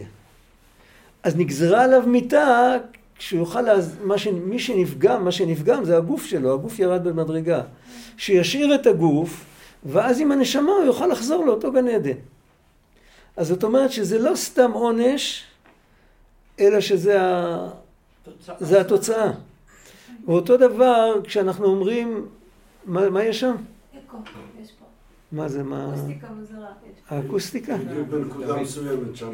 אז נגזרה עליו מיתה כשהוא יוכל, להז... מה ש... מי שנפגם, מה שנפגם זה הגוף שלו, הגוף ירד במדרגה. שישאיר את הגוף, ואז עם הנשמה הוא יוכל לחזור לאותו גן עדן. אז זאת אומרת שזה לא סתם עונש, אלא שזה ה... זה התוצאה. ואותו דבר כשאנחנו אומרים, מה, מה יש שם? אקו, יש פה. מה זה, מה... אקוסטיקה מוזרה. האקוסטיקה? בנקודה מסוימת שם.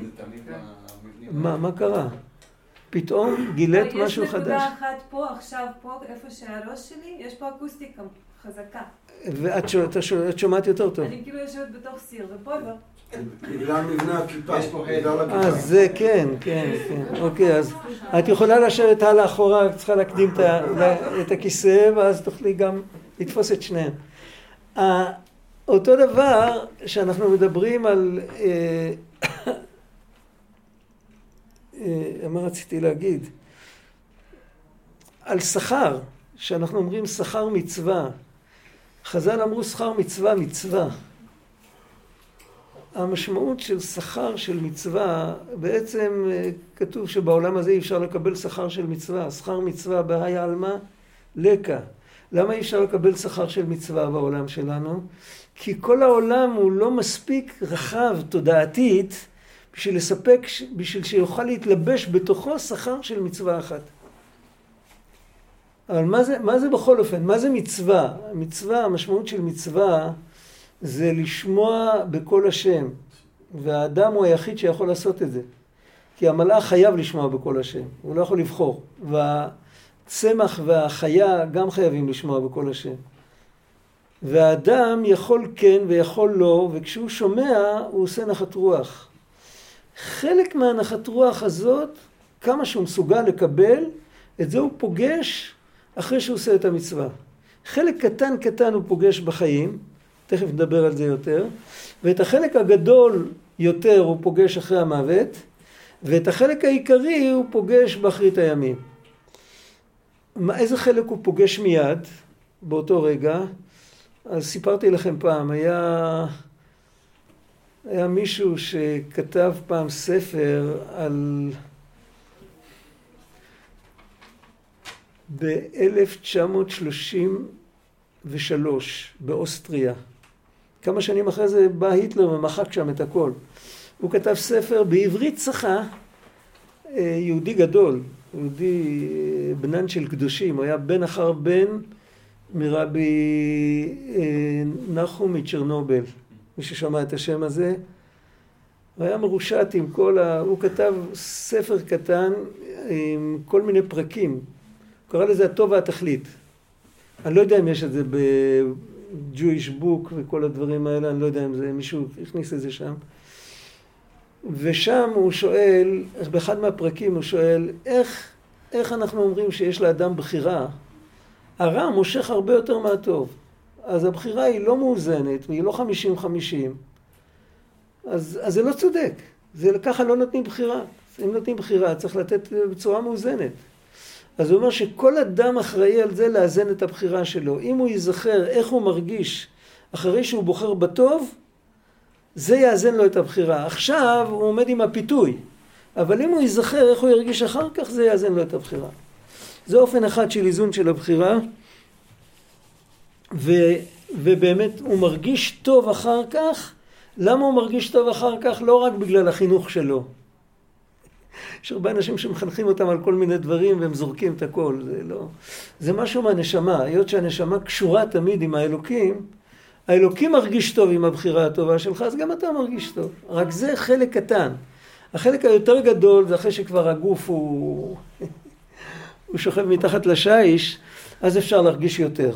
מה, מה קרה? פתאום גילית משהו חדש? יש נקודה אחת פה, עכשיו פה, איפה שהראש שלי, יש פה אקוסטיקה חזקה. ואת שומעת יותר טוב. אני כאילו יושבת בתוך סיר, ופה לא. בגלל מבנה הכיפה. יש פה אה, זה כן, כן, כן. אוקיי, אז את יכולה לשבת הלאה אחורה, את צריכה להקדים את הכיסא, ואז תוכלי גם לתפוס את שניהם. אותו דבר שאנחנו מדברים על... אה, מה רציתי להגיד? על שכר, שאנחנו אומרים שכר מצווה. חז"ל אמרו שכר מצווה מצווה. המשמעות של שכר של מצווה, בעצם אה, כתוב שבעולם הזה אי אפשר לקבל שכר של מצווה. שכר מצווה בהאי עלמא לקה. למה אי אפשר לקבל שכר של מצווה בעולם שלנו? כי כל העולם הוא לא מספיק רחב תודעתית בשביל לספק, בשביל שיוכל להתלבש בתוכו שכר של מצווה אחת. אבל מה זה, מה זה בכל אופן? מה זה מצווה? מצווה, המשמעות של מצווה זה לשמוע בקול השם. והאדם הוא היחיד שיכול לעשות את זה. כי המלאך חייב לשמוע בקול השם, הוא לא יכול לבחור. והצמח והחיה גם חייבים לשמוע בקול השם. והאדם יכול כן ויכול לא, וכשהוא שומע הוא עושה נחת רוח. חלק מהנחת רוח הזאת, כמה שהוא מסוגל לקבל, את זה הוא פוגש אחרי שהוא עושה את המצווה. חלק קטן קטן הוא פוגש בחיים, תכף נדבר על זה יותר, ואת החלק הגדול יותר הוא פוגש אחרי המוות, ואת החלק העיקרי הוא פוגש באחרית הימים. מה, איזה חלק הוא פוגש מיד, באותו רגע? אז סיפרתי לכם פעם, היה, היה מישהו שכתב פעם ספר על... ב-1933 באוסטריה. כמה שנים אחרי זה בא היטלר ומחק שם את הכל. הוא כתב ספר בעברית צחה, אה, יהודי גדול, יהודי בנן של קדושים, הוא היה בן אחר בן מרבי אה, נחום מצ'רנובל. מי ששמע את השם הזה, הוא היה מרושת עם כל ה... הוא כתב ספר קטן עם כל מיני פרקים. הוא קרא לזה הטוב והתכלית. אני לא יודע אם יש את זה ב-Jewish Book וכל הדברים האלה, אני לא יודע אם זה מישהו הכניס את זה שם. ושם הוא שואל, באחד מהפרקים הוא שואל, איך, איך אנחנו אומרים שיש לאדם בחירה? הרע מושך הרבה יותר מהטוב. אז הבחירה היא לא מאוזנת, והיא לא חמישים חמישים. אז, אז זה לא צודק. זה, ככה לא נותנים בחירה. אם נותנים בחירה, צריך לתת בצורה מאוזנת. אז הוא אומר שכל אדם אחראי על זה לאזן את הבחירה שלו. אם הוא ייזכר איך הוא מרגיש אחרי שהוא בוחר בטוב, זה יאזן לו את הבחירה. עכשיו הוא עומד עם הפיתוי, אבל אם הוא ייזכר איך הוא ירגיש אחר כך, זה יאזן לו את הבחירה. זה אופן אחד של איזון של הבחירה, ו, ובאמת הוא מרגיש טוב אחר כך. למה הוא מרגיש טוב אחר כך? לא רק בגלל החינוך שלו. יש הרבה אנשים שמחנכים אותם על כל מיני דברים והם זורקים את הכל, זה לא... זה משהו מהנשמה, היות שהנשמה קשורה תמיד עם האלוקים, האלוקים מרגיש טוב עם הבחירה הטובה שלך, אז גם אתה מרגיש טוב. רק זה חלק קטן. החלק היותר גדול זה אחרי שכבר הגוף הוא, הוא שוכב מתחת לשיש, אז אפשר להרגיש יותר.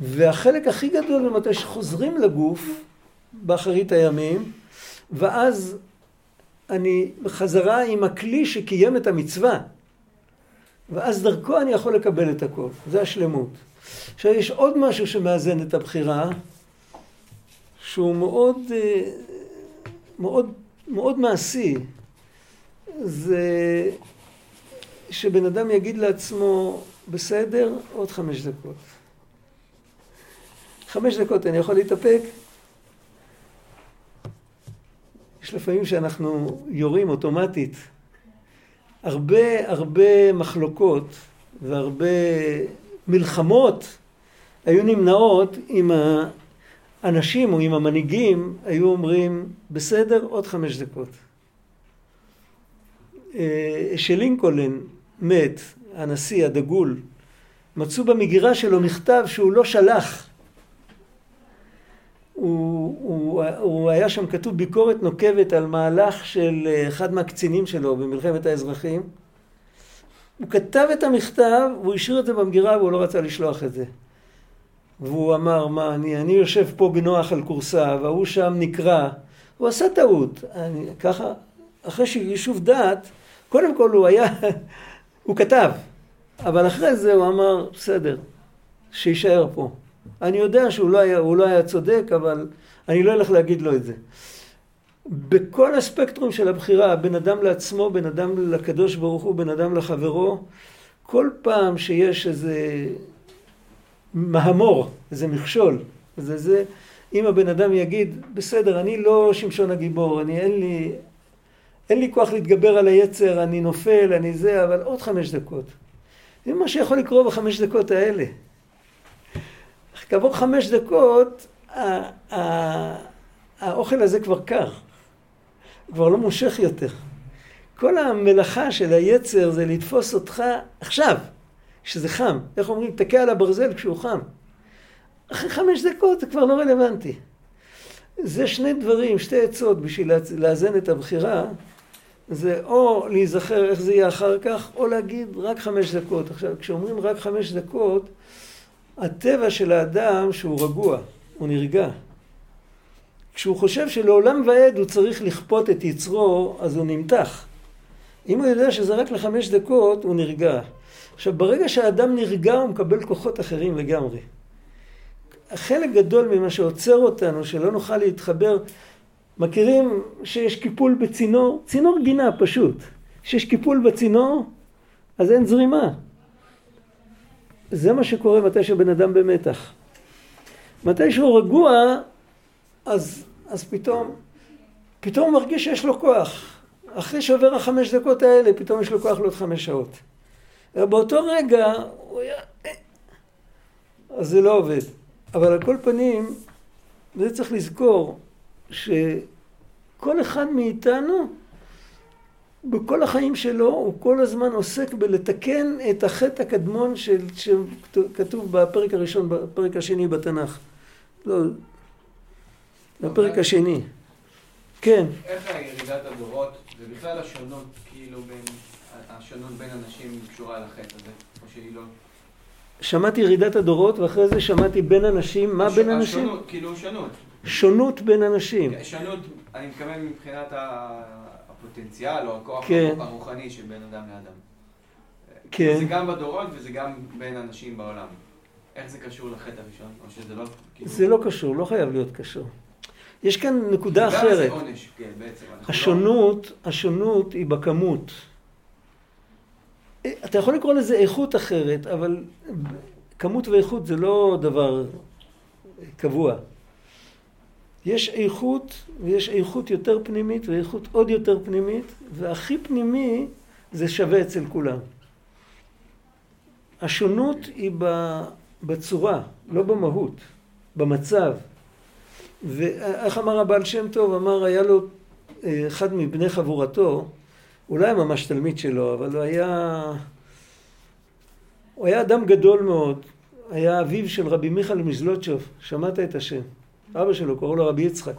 והחלק הכי גדול זה מתי שחוזרים לגוף באחרית הימים, ואז אני בחזרה עם הכלי שקיים את המצווה. ואז דרכו אני יכול לקבל את הכל, זה השלמות. עכשיו יש עוד משהו שמאזן את הבחירה, שהוא מאוד, אה, מאוד, מאוד מעשי. זה שבן אדם יגיד לעצמו, בסדר, עוד חמש דקות. חמש דקות אני יכול להתאפק? יש לפעמים שאנחנו יורים אוטומטית. הרבה הרבה מחלוקות והרבה מלחמות היו נמנעות אם האנשים או אם המנהיגים היו אומרים, בסדר, עוד חמש דקות. אה, מת, הנשיא הדגול, מצאו במגירה שלו מכתב שהוא לא שלח. הוא, הוא, הוא היה שם כתוב ביקורת נוקבת על מהלך של אה, אחד מהקצינים שלו במלחמת האזרחים. הוא כתב את המכתב, והוא השאיר את זה במגירה והוא לא רצה לשלוח את זה. והוא אמר, מה, אני, אני יושב פה בנוח על כורסה, והוא שם נקרע. הוא עשה טעות. אני, ככה, אחרי שיישוב דעת, קודם כל הוא היה, הוא כתב, אבל אחרי זה הוא אמר, בסדר, שיישאר פה. אני יודע שהוא לא היה, לא היה צודק, אבל אני לא אלך להגיד לו את זה. בכל הספקטרום של הבחירה, בין אדם לעצמו, בין אדם לקדוש ברוך הוא, בין אדם לחברו, כל פעם שיש איזה מהמור, איזה מכשול, זה זה, אם הבן אדם יגיד, בסדר, אני לא שמשון הגיבור, אני אין לי, אין לי כוח להתגבר על היצר, אני נופל, אני זה, אבל עוד חמש דקות. זה מה שיכול לקרות בחמש דקות האלה. כעבור חמש דקות, האוכל הזה כבר קר. כבר לא מושך יותר. כל המלאכה של היצר זה לתפוס אותך עכשיו, שזה חם. איך אומרים? תקע על הברזל כשהוא חם. אחרי חמש דקות זה כבר לא רלוונטי. זה שני דברים, שתי עצות בשביל לאזן את הבחירה. זה או להיזכר איך זה יהיה אחר כך, או להגיד רק חמש דקות. עכשיו, כשאומרים רק חמש דקות, הטבע של האדם שהוא רגוע, הוא נרגע. כשהוא חושב שלעולם ועד הוא צריך לכפות את יצרו, אז הוא נמתח. אם הוא יודע שזה רק לחמש דקות, הוא נרגע. עכשיו, ברגע שהאדם נרגע, הוא מקבל כוחות אחרים לגמרי. חלק גדול ממה שעוצר אותנו, שלא נוכל להתחבר, מכירים שיש קיפול בצינור? צינור גינה פשוט. כשיש קיפול בצינור, אז אין זרימה. זה מה שקורה מתי שבן אדם במתח. מתי שהוא רגוע, אז, אז פתאום, פתאום הוא מרגיש שיש לו כוח. אחרי שעובר החמש דקות האלה, פתאום יש לו כוח לעוד חמש שעות. באותו רגע, הוא היה... אה, אז זה לא עובד. אבל על כל פנים, זה צריך לזכור, שכל אחד מאיתנו בכל החיים שלו הוא כל הזמן עוסק בלתקן את החטא הקדמון של, שכתוב בפרק הראשון, בפרק השני בתנ"ך. לא, בפרק השני. כן. איך הירידת הדורות, ובכלל השונות, כאילו בין, השונות בין אנשים קשורה לחטא הזה, או שהיא לא? שמעתי ירידת הדורות, ואחרי זה שמעתי בין אנשים, מה הש... בין אנשים? השונות, כאילו שונות. שונות בין אנשים. שונות, אני מתכוון מבחינת הפוטנציאל או הכוח כן. הרוחני של בין אדם לאדם. כן. זה גם בדורות וזה גם בין אנשים בעולם. איך זה קשור לחטא הראשון? או שזה לא... כאילו... זה לא קשור, לא חייב להיות קשור. יש כאן נקודה אחרת. עונש, כן, בעצם. לא- השונות, השונות היא בכמות. אתה יכול לקרוא לזה איכות אחרת, אבל כמות ואיכות זה לא דבר קבוע. יש איכות, ויש איכות יותר פנימית, ואיכות עוד יותר פנימית, והכי פנימי זה שווה אצל כולם. השונות היא בצורה, לא במהות, במצב. ואיך אמר הבעל שם טוב? אמר, היה לו אה, אחד מבני חבורתו, הוא לא ממש תלמיד שלו, אבל הוא היה... הוא היה אדם גדול מאוד, היה אביו של רבי מיכאל מזלוטשוב, שמעת את השם. אבא שלו, קראו לו רבי יצחק.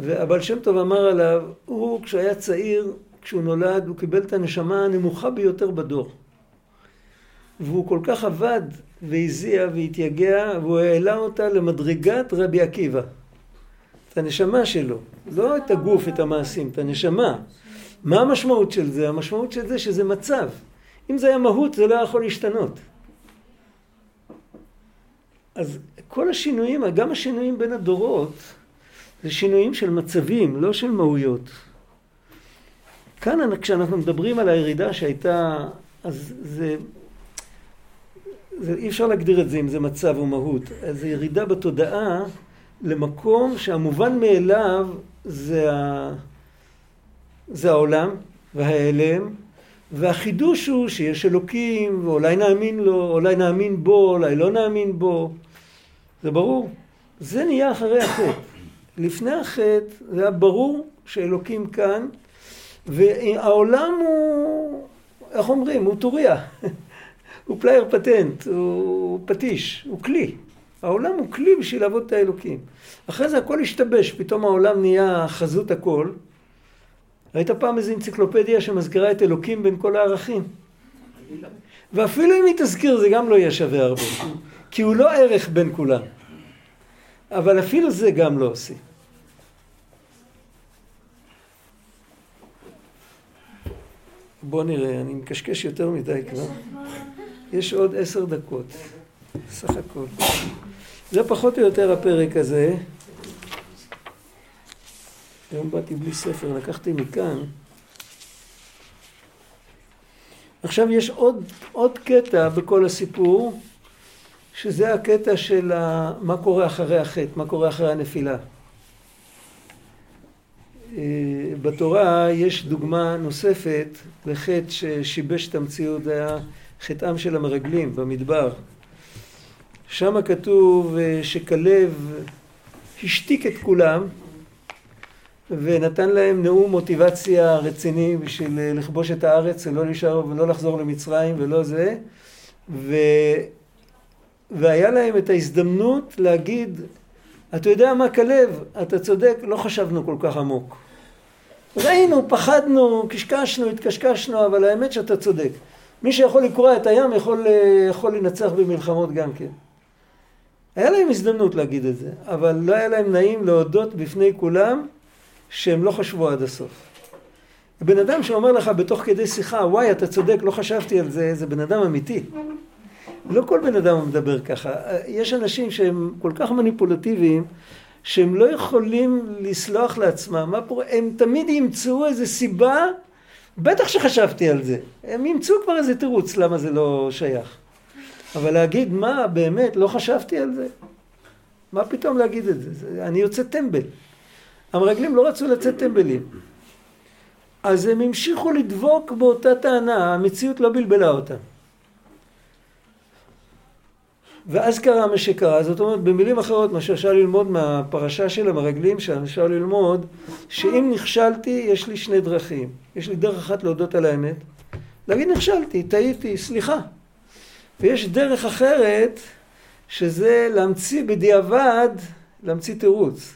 והבעל שם טוב אמר עליו, הוא כשהוא היה צעיר, כשהוא נולד, הוא קיבל את הנשמה הנמוכה ביותר בדור. והוא כל כך עבד והזיע והתייגע, והוא העלה אותה למדרגת רבי עקיבא. את הנשמה שלו, לא את הגוף, את המעשים, את הנשמה. מה המשמעות של זה? המשמעות של זה שזה מצב. אם זה היה מהות, זה לא יכול להשתנות. אז כל השינויים, גם השינויים בין הדורות, זה שינויים של מצבים, לא של מהויות. כאן כשאנחנו מדברים על הירידה שהייתה, אז זה, זה אי אפשר להגדיר את זה אם זה מצב או מהות. זה ירידה בתודעה למקום שהמובן מאליו זה, ה, זה העולם וההיעלם, והחידוש הוא שיש אלוקים, ואולי נאמין לו, אולי נאמין בו, אולי לא נאמין בו. זה ברור. זה נהיה אחרי החטא. לפני החטא זה היה ברור שאלוקים כאן, והעולם הוא, איך אומרים, הוא טוריה. הוא פלייר פטנט, הוא פטיש, הוא כלי. העולם הוא כלי בשביל לעבוד את האלוקים. אחרי זה הכל השתבש, פתאום העולם נהיה חזות הכל. ראית פעם איזו אנציקלופדיה שמזכירה את אלוקים בין כל הערכים? ואפילו אם היא תזכיר זה גם לא יהיה שווה הרבה. כי הוא לא ערך בין כולם. אבל אפילו זה גם לא עושה. בוא נראה, אני מקשקש יותר מדי כבר. יש עוד עשר דקות, סך הכל. זה פחות או יותר הפרק הזה. היום באתי בלי ספר, לקחתי מכאן. עכשיו יש עוד, עוד קטע בכל הסיפור, שזה הקטע של ה... מה קורה אחרי החטא, מה קורה אחרי הנפילה. אה, בתורה יש דוגמה נוספת לחטא ששיבש את המציאות, זה היה חטאם של המרגלים במדבר. שם כתוב אה, שכלב השתיק את כולם ונתן להם נאום מוטיבציה רציני בשביל אה, לכבוש את הארץ ולא להישאר ולא לחזור למצרים ולא זה ו... והיה להם את ההזדמנות להגיד אתה יודע מה כלב, אתה צודק, לא חשבנו כל כך עמוק. ראינו, פחדנו, קשקשנו, התקשקשנו, אבל האמת שאתה צודק. מי שיכול לקרוע את הים יכול, אה, יכול לנצח במלחמות גם כן. היה להם הזדמנות להגיד את זה, אבל לא היה להם נעים להודות בפני כולם שהם לא חשבו עד הסוף. בן אדם שאומר לך בתוך כדי שיחה, וואי, אתה צודק, לא חשבתי על זה, זה בן אדם אמיתי. לא כל בן אדם מדבר ככה. יש אנשים שהם כל כך מניפולטיביים, שהם לא יכולים לסלוח לעצמם. מה פה? הם תמיד ימצאו איזה סיבה, בטח שחשבתי על זה. הם ימצאו כבר איזה תירוץ למה זה לא שייך. אבל להגיד, מה, באמת, לא חשבתי על זה? מה פתאום להגיד את זה? אני יוצא טמבל. המרגלים לא רצו לצאת טמבלים. אז הם המשיכו לדבוק באותה טענה, המציאות לא בלבלה אותם. ואז קרה מה שקרה, זאת אומרת במילים אחרות מה שאפשר ללמוד מהפרשה של המרגלים שם, אפשר ללמוד שאם נכשלתי יש לי שני דרכים, יש לי דרך אחת להודות על האמת, להגיד נכשלתי, טעיתי, סליחה, ויש דרך אחרת שזה להמציא בדיעבד, להמציא תירוץ.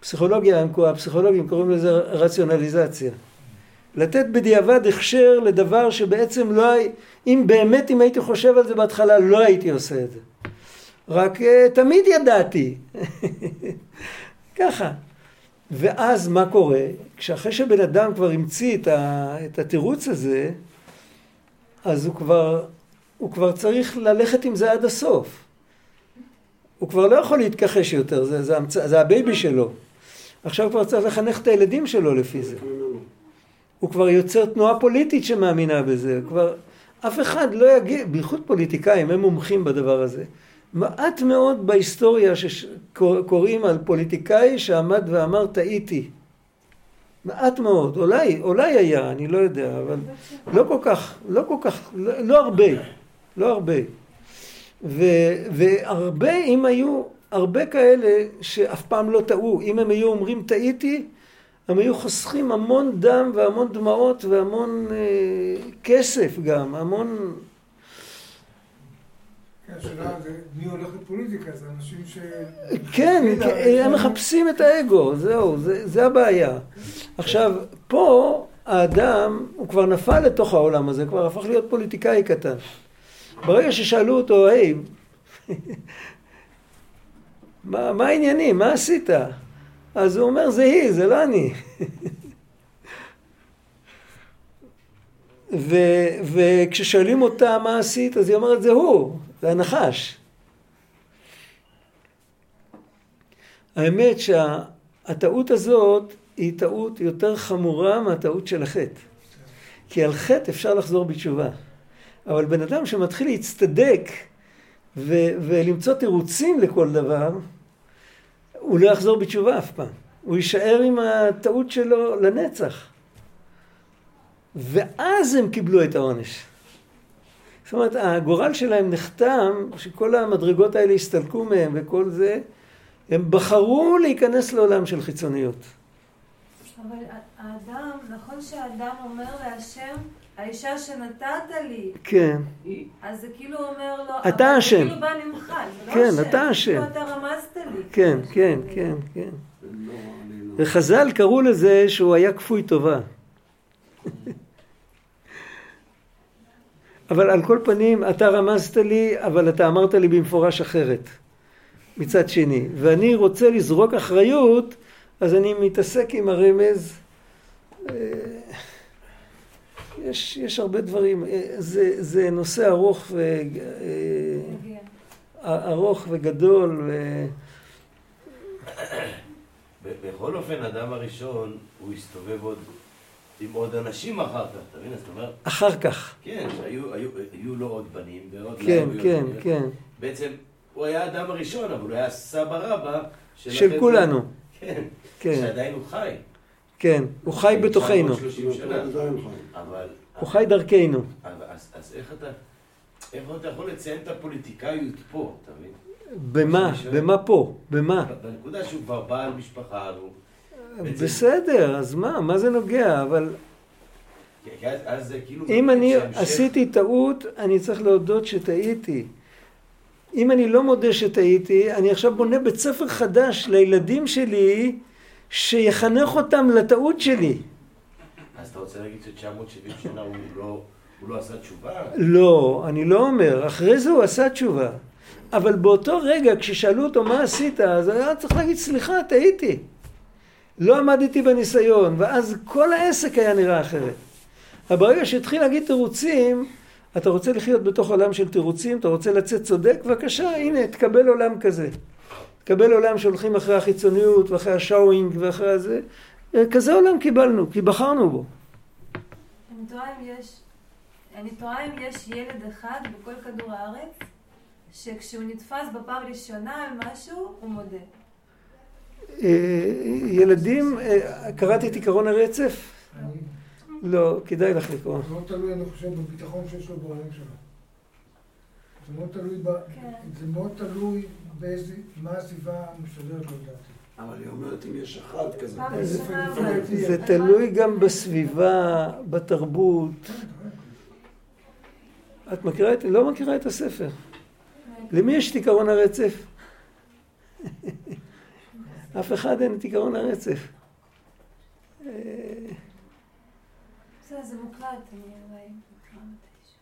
פסיכולוגיה, הפסיכולוגים קוראים לזה רציונליזציה. לתת בדיעבד הכשר לדבר שבעצם לא אם באמת אם הייתי חושב על זה בהתחלה לא הייתי עושה את זה. רק אה, תמיד ידעתי. ככה. ואז מה קורה? כשאחרי שבן אדם כבר המציא את, ה, את התירוץ הזה, אז הוא כבר, הוא כבר צריך ללכת עם זה עד הסוף. הוא כבר לא יכול להתכחש יותר, זה, זה, זה, זה ה baby שלו. עכשיו הוא כבר צריך לחנך את הילדים שלו לפי זה. הוא כבר יוצר תנועה פוליטית שמאמינה בזה. כבר אף אחד לא יגיד, בייחוד פוליטיקאים, הם מומחים בדבר הזה. מעט מאוד בהיסטוריה שקוראים על פוליטיקאי שעמד ואמר טעיתי. מעט מאוד, אולי, אולי היה, אני לא יודע, אבל לא כל כך, לא כל כך, לא, לא הרבה, לא הרבה. ו, והרבה, אם היו, הרבה כאלה שאף פעם לא טעו, אם הם היו אומרים טעיתי, הם היו חוסכים המון דם והמון דמעות והמון אה, כסף גם, המון... כן, מי הולך לפוליטיקה, זה אנשים ש... כן, הם מחפשים את האגו, זהו, זה, זה הבעיה. עכשיו, פה האדם, הוא כבר נפל לתוך העולם הזה, כבר הפך להיות פוליטיקאי קטן. ברגע ששאלו אותו, היי, מה, מה העניינים? מה עשית? אז הוא אומר, זה היא, זה לא אני. ו, וכששואלים אותה מה עשית, אז היא אומרת, זה הוא, זה הנחש. האמת שהטעות הזאת היא טעות יותר חמורה מהטעות של החטא. כי על חטא אפשר לחזור בתשובה. אבל בן אדם שמתחיל להצטדק ו- ולמצוא תירוצים לכל דבר, הוא לא יחזור בתשובה אף פעם. הוא יישאר עם הטעות שלו לנצח. ואז הם קיבלו את העונש. זאת אומרת, הגורל שלהם נחתם, שכל המדרגות האלה הסתלקו מהם וכל זה, הם בחרו להיכנס לעולם של חיצוניות. אבל האדם, נכון שהאדם אומר להשם, האישה שנתת לי, כן, אז זה כאילו אומר לו, אתה אבל זה אשם. כאילו בא ממך, זה לא כן, השם, אתה אשם. כאילו אתה רמזת לי. כן, כן, כן, כן. לא, לא. וחז"ל קראו לזה שהוא היה כפוי טובה. אבל על כל פנים, אתה רמזת לי, אבל אתה אמרת לי במפורש אחרת. מצד שני. ואני רוצה לזרוק אחריות, אז אני מתעסק עם הרמז. אה, יש, יש הרבה דברים. אה, זה, זה נושא ארוך, ו, אה. ארוך וגדול. ו... בכל אופן, אדם הראשון, הוא הסתובב עוד עם עוד אנשים אחר כך, אתה מבין? זאת אומרת, אחר כך. כן, שהיו היו- היו לו עוד בנים, ועוד כן, היו כן, כן. בעצם, הוא היה האדם הראשון, אבל הוא היה סבא רבא של זה- כולנו. כן, כן, שעדיין הוא חי. כן. הוא חי בתוכנו. 930 שנה. עדיין חי. אבל... הוא חי דרכנו. אבל- אז אז איך אתה... איך אתה יכול לציין את הפוליטיקאיות פה, אתה מבין? במה? במה פה? במה? בנקודה שהוא כבר בעל משפחה, והוא... בסדר, אז מה? מה זה נוגע? אבל כאילו... אם אני עשיתי טעות, אני צריך להודות שטעיתי. אם אני לא מודה שטעיתי, אני עכשיו בונה בית ספר חדש לילדים שלי, שיחנך אותם לטעות שלי. אז אתה רוצה להגיד ש-970 שנה הוא לא... הוא לא עשה תשובה? לא, אני לא אומר, אחרי זה הוא עשה תשובה. אבל באותו רגע, כששאלו אותו מה עשית, אז היה צריך להגיד, סליחה, טעיתי. לא עמדתי בניסיון, ואז כל העסק היה נראה אחרת. אבל ברגע שהתחיל להגיד תירוצים, אתה רוצה לחיות בתוך עולם של תירוצים, אתה רוצה לצאת צודק, בבקשה, הנה, תקבל עולם כזה. תקבל עולם שהולכים אחרי החיצוניות ואחרי השואוינג ואחרי הזה. כזה עולם קיבלנו, כי בחרנו בו. אני תוהה אם יש, אני תוהה אם יש ילד אחד בכל כדור הארץ, שכשהוא נתפס בפעם ראשונה על משהו, הוא מודה. אה, ילדים, אה, קראתי את עקרון הרצף? לא, כדאי לך לקרוא. לא תלוי, אני חושב, בביטחון שיש לו בהורים שלו. זה מאוד תלוי, ב... כן. זה מאוד תלוי באיזה, מה הסביבה המשודרת לו לדעתי. אבל היא אומרת אם יש אחד כזה. זה תלוי גם בסביבה, בתרבות. את מכירה את, לא מכירה את הספר. למי יש את עיקרון הרצף? אף אחד אין את עיקרון הרצף.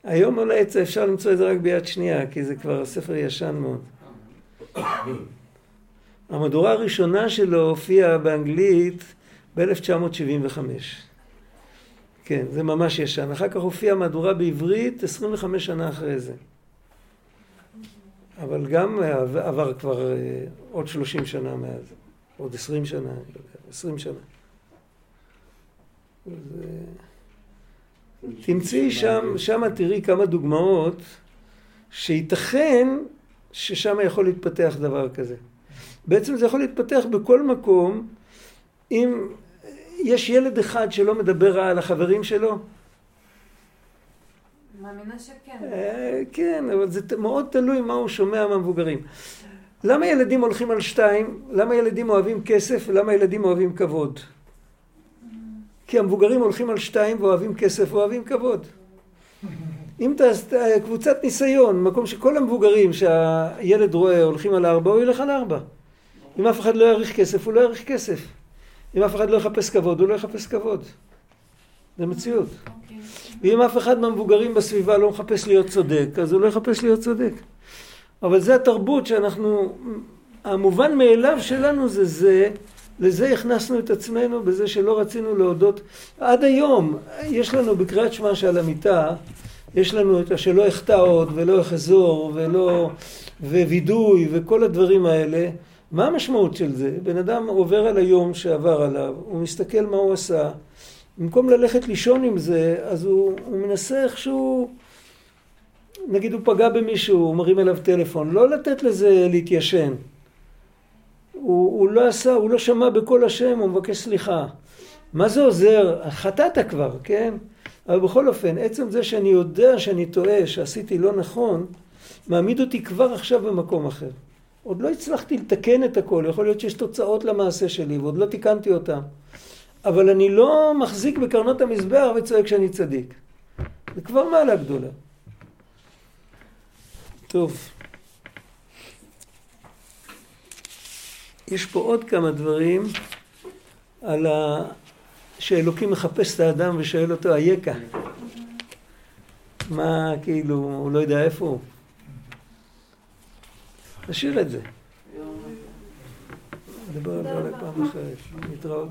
היום אולי אפשר למצוא את זה רק ביד שנייה, כי זה כבר ספר ישן מאוד. המהדורה הראשונה שלו הופיעה באנגלית ב-1975. כן, זה ממש ישן. אחר כך הופיעה מהדורה בעברית 25 שנה אחרי זה. אבל גם עבר כבר אה, עוד 30 שנה מאז, עוד 20 שנה, אני לא יודע, 20 שנה. אז, אה, תמצאי שם, שם תראי כמה דוגמאות שייתכן ששם יכול להתפתח דבר כזה. בעצם זה יכול להתפתח בכל מקום אם יש ילד אחד שלא מדבר רע על החברים שלו, מאמינה שכן. אה, כן, אבל זה מאוד תלוי מה הוא שומע מהמבוגרים. למה ילדים הולכים על שתיים? למה ילדים אוהבים כסף? ולמה ילדים אוהבים כבוד? כי המבוגרים הולכים על שתיים ואוהבים כסף ואוהבים כבוד. אם תעשה קבוצת ניסיון, מקום שכל המבוגרים שהילד רואה הולכים על ארבע, הוא ילך על ארבע. אם אף אחד לא יעריך כסף, הוא לא יעריך כסף. אם אף אחד לא יחפש כבוד, הוא לא יחפש כבוד. זה מציאות. אוקיי. ואם אף אחד מהמבוגרים בסביבה לא מחפש להיות צודק, אז הוא לא יחפש להיות צודק. אבל זה התרבות שאנחנו, המובן מאליו שלנו זה זה, לזה הכנסנו את עצמנו בזה שלא רצינו להודות. עד היום, יש לנו בקריאת שמע שעל המיטה, יש לנו את השלא אחטא עוד ולא אחזור ולא, ווידוי וכל הדברים האלה. מה המשמעות של זה? בן אדם עובר על היום שעבר עליו, הוא מסתכל מה הוא עשה, במקום ללכת לישון עם זה, אז הוא, הוא מנסה איכשהו, נגיד הוא פגע במישהו, הוא מרים אליו טלפון, לא לתת לזה להתיישן. הוא, הוא לא עשה, הוא לא שמע בקול השם, הוא מבקש סליחה. מה זה עוזר? חטאת כבר, כן? אבל בכל אופן, עצם זה שאני יודע שאני טועה, שעשיתי לא נכון, מעמיד אותי כבר עכשיו במקום אחר. עוד לא הצלחתי לתקן את הכל, יכול להיות שיש תוצאות למעשה שלי ועוד לא תיקנתי אותם. אבל אני לא מחזיק בקרנות המזבח וצועק שאני צדיק. זה כבר מעלה גדולה. טוב. יש פה עוד כמה דברים על ה... שאלוקים מחפש את האדם ושואל אותו, אייכה? מה, כאילו, הוא לא יודע איפה הוא. נשאיר את זה. נדבר על זה פעם אחרת. להתראות.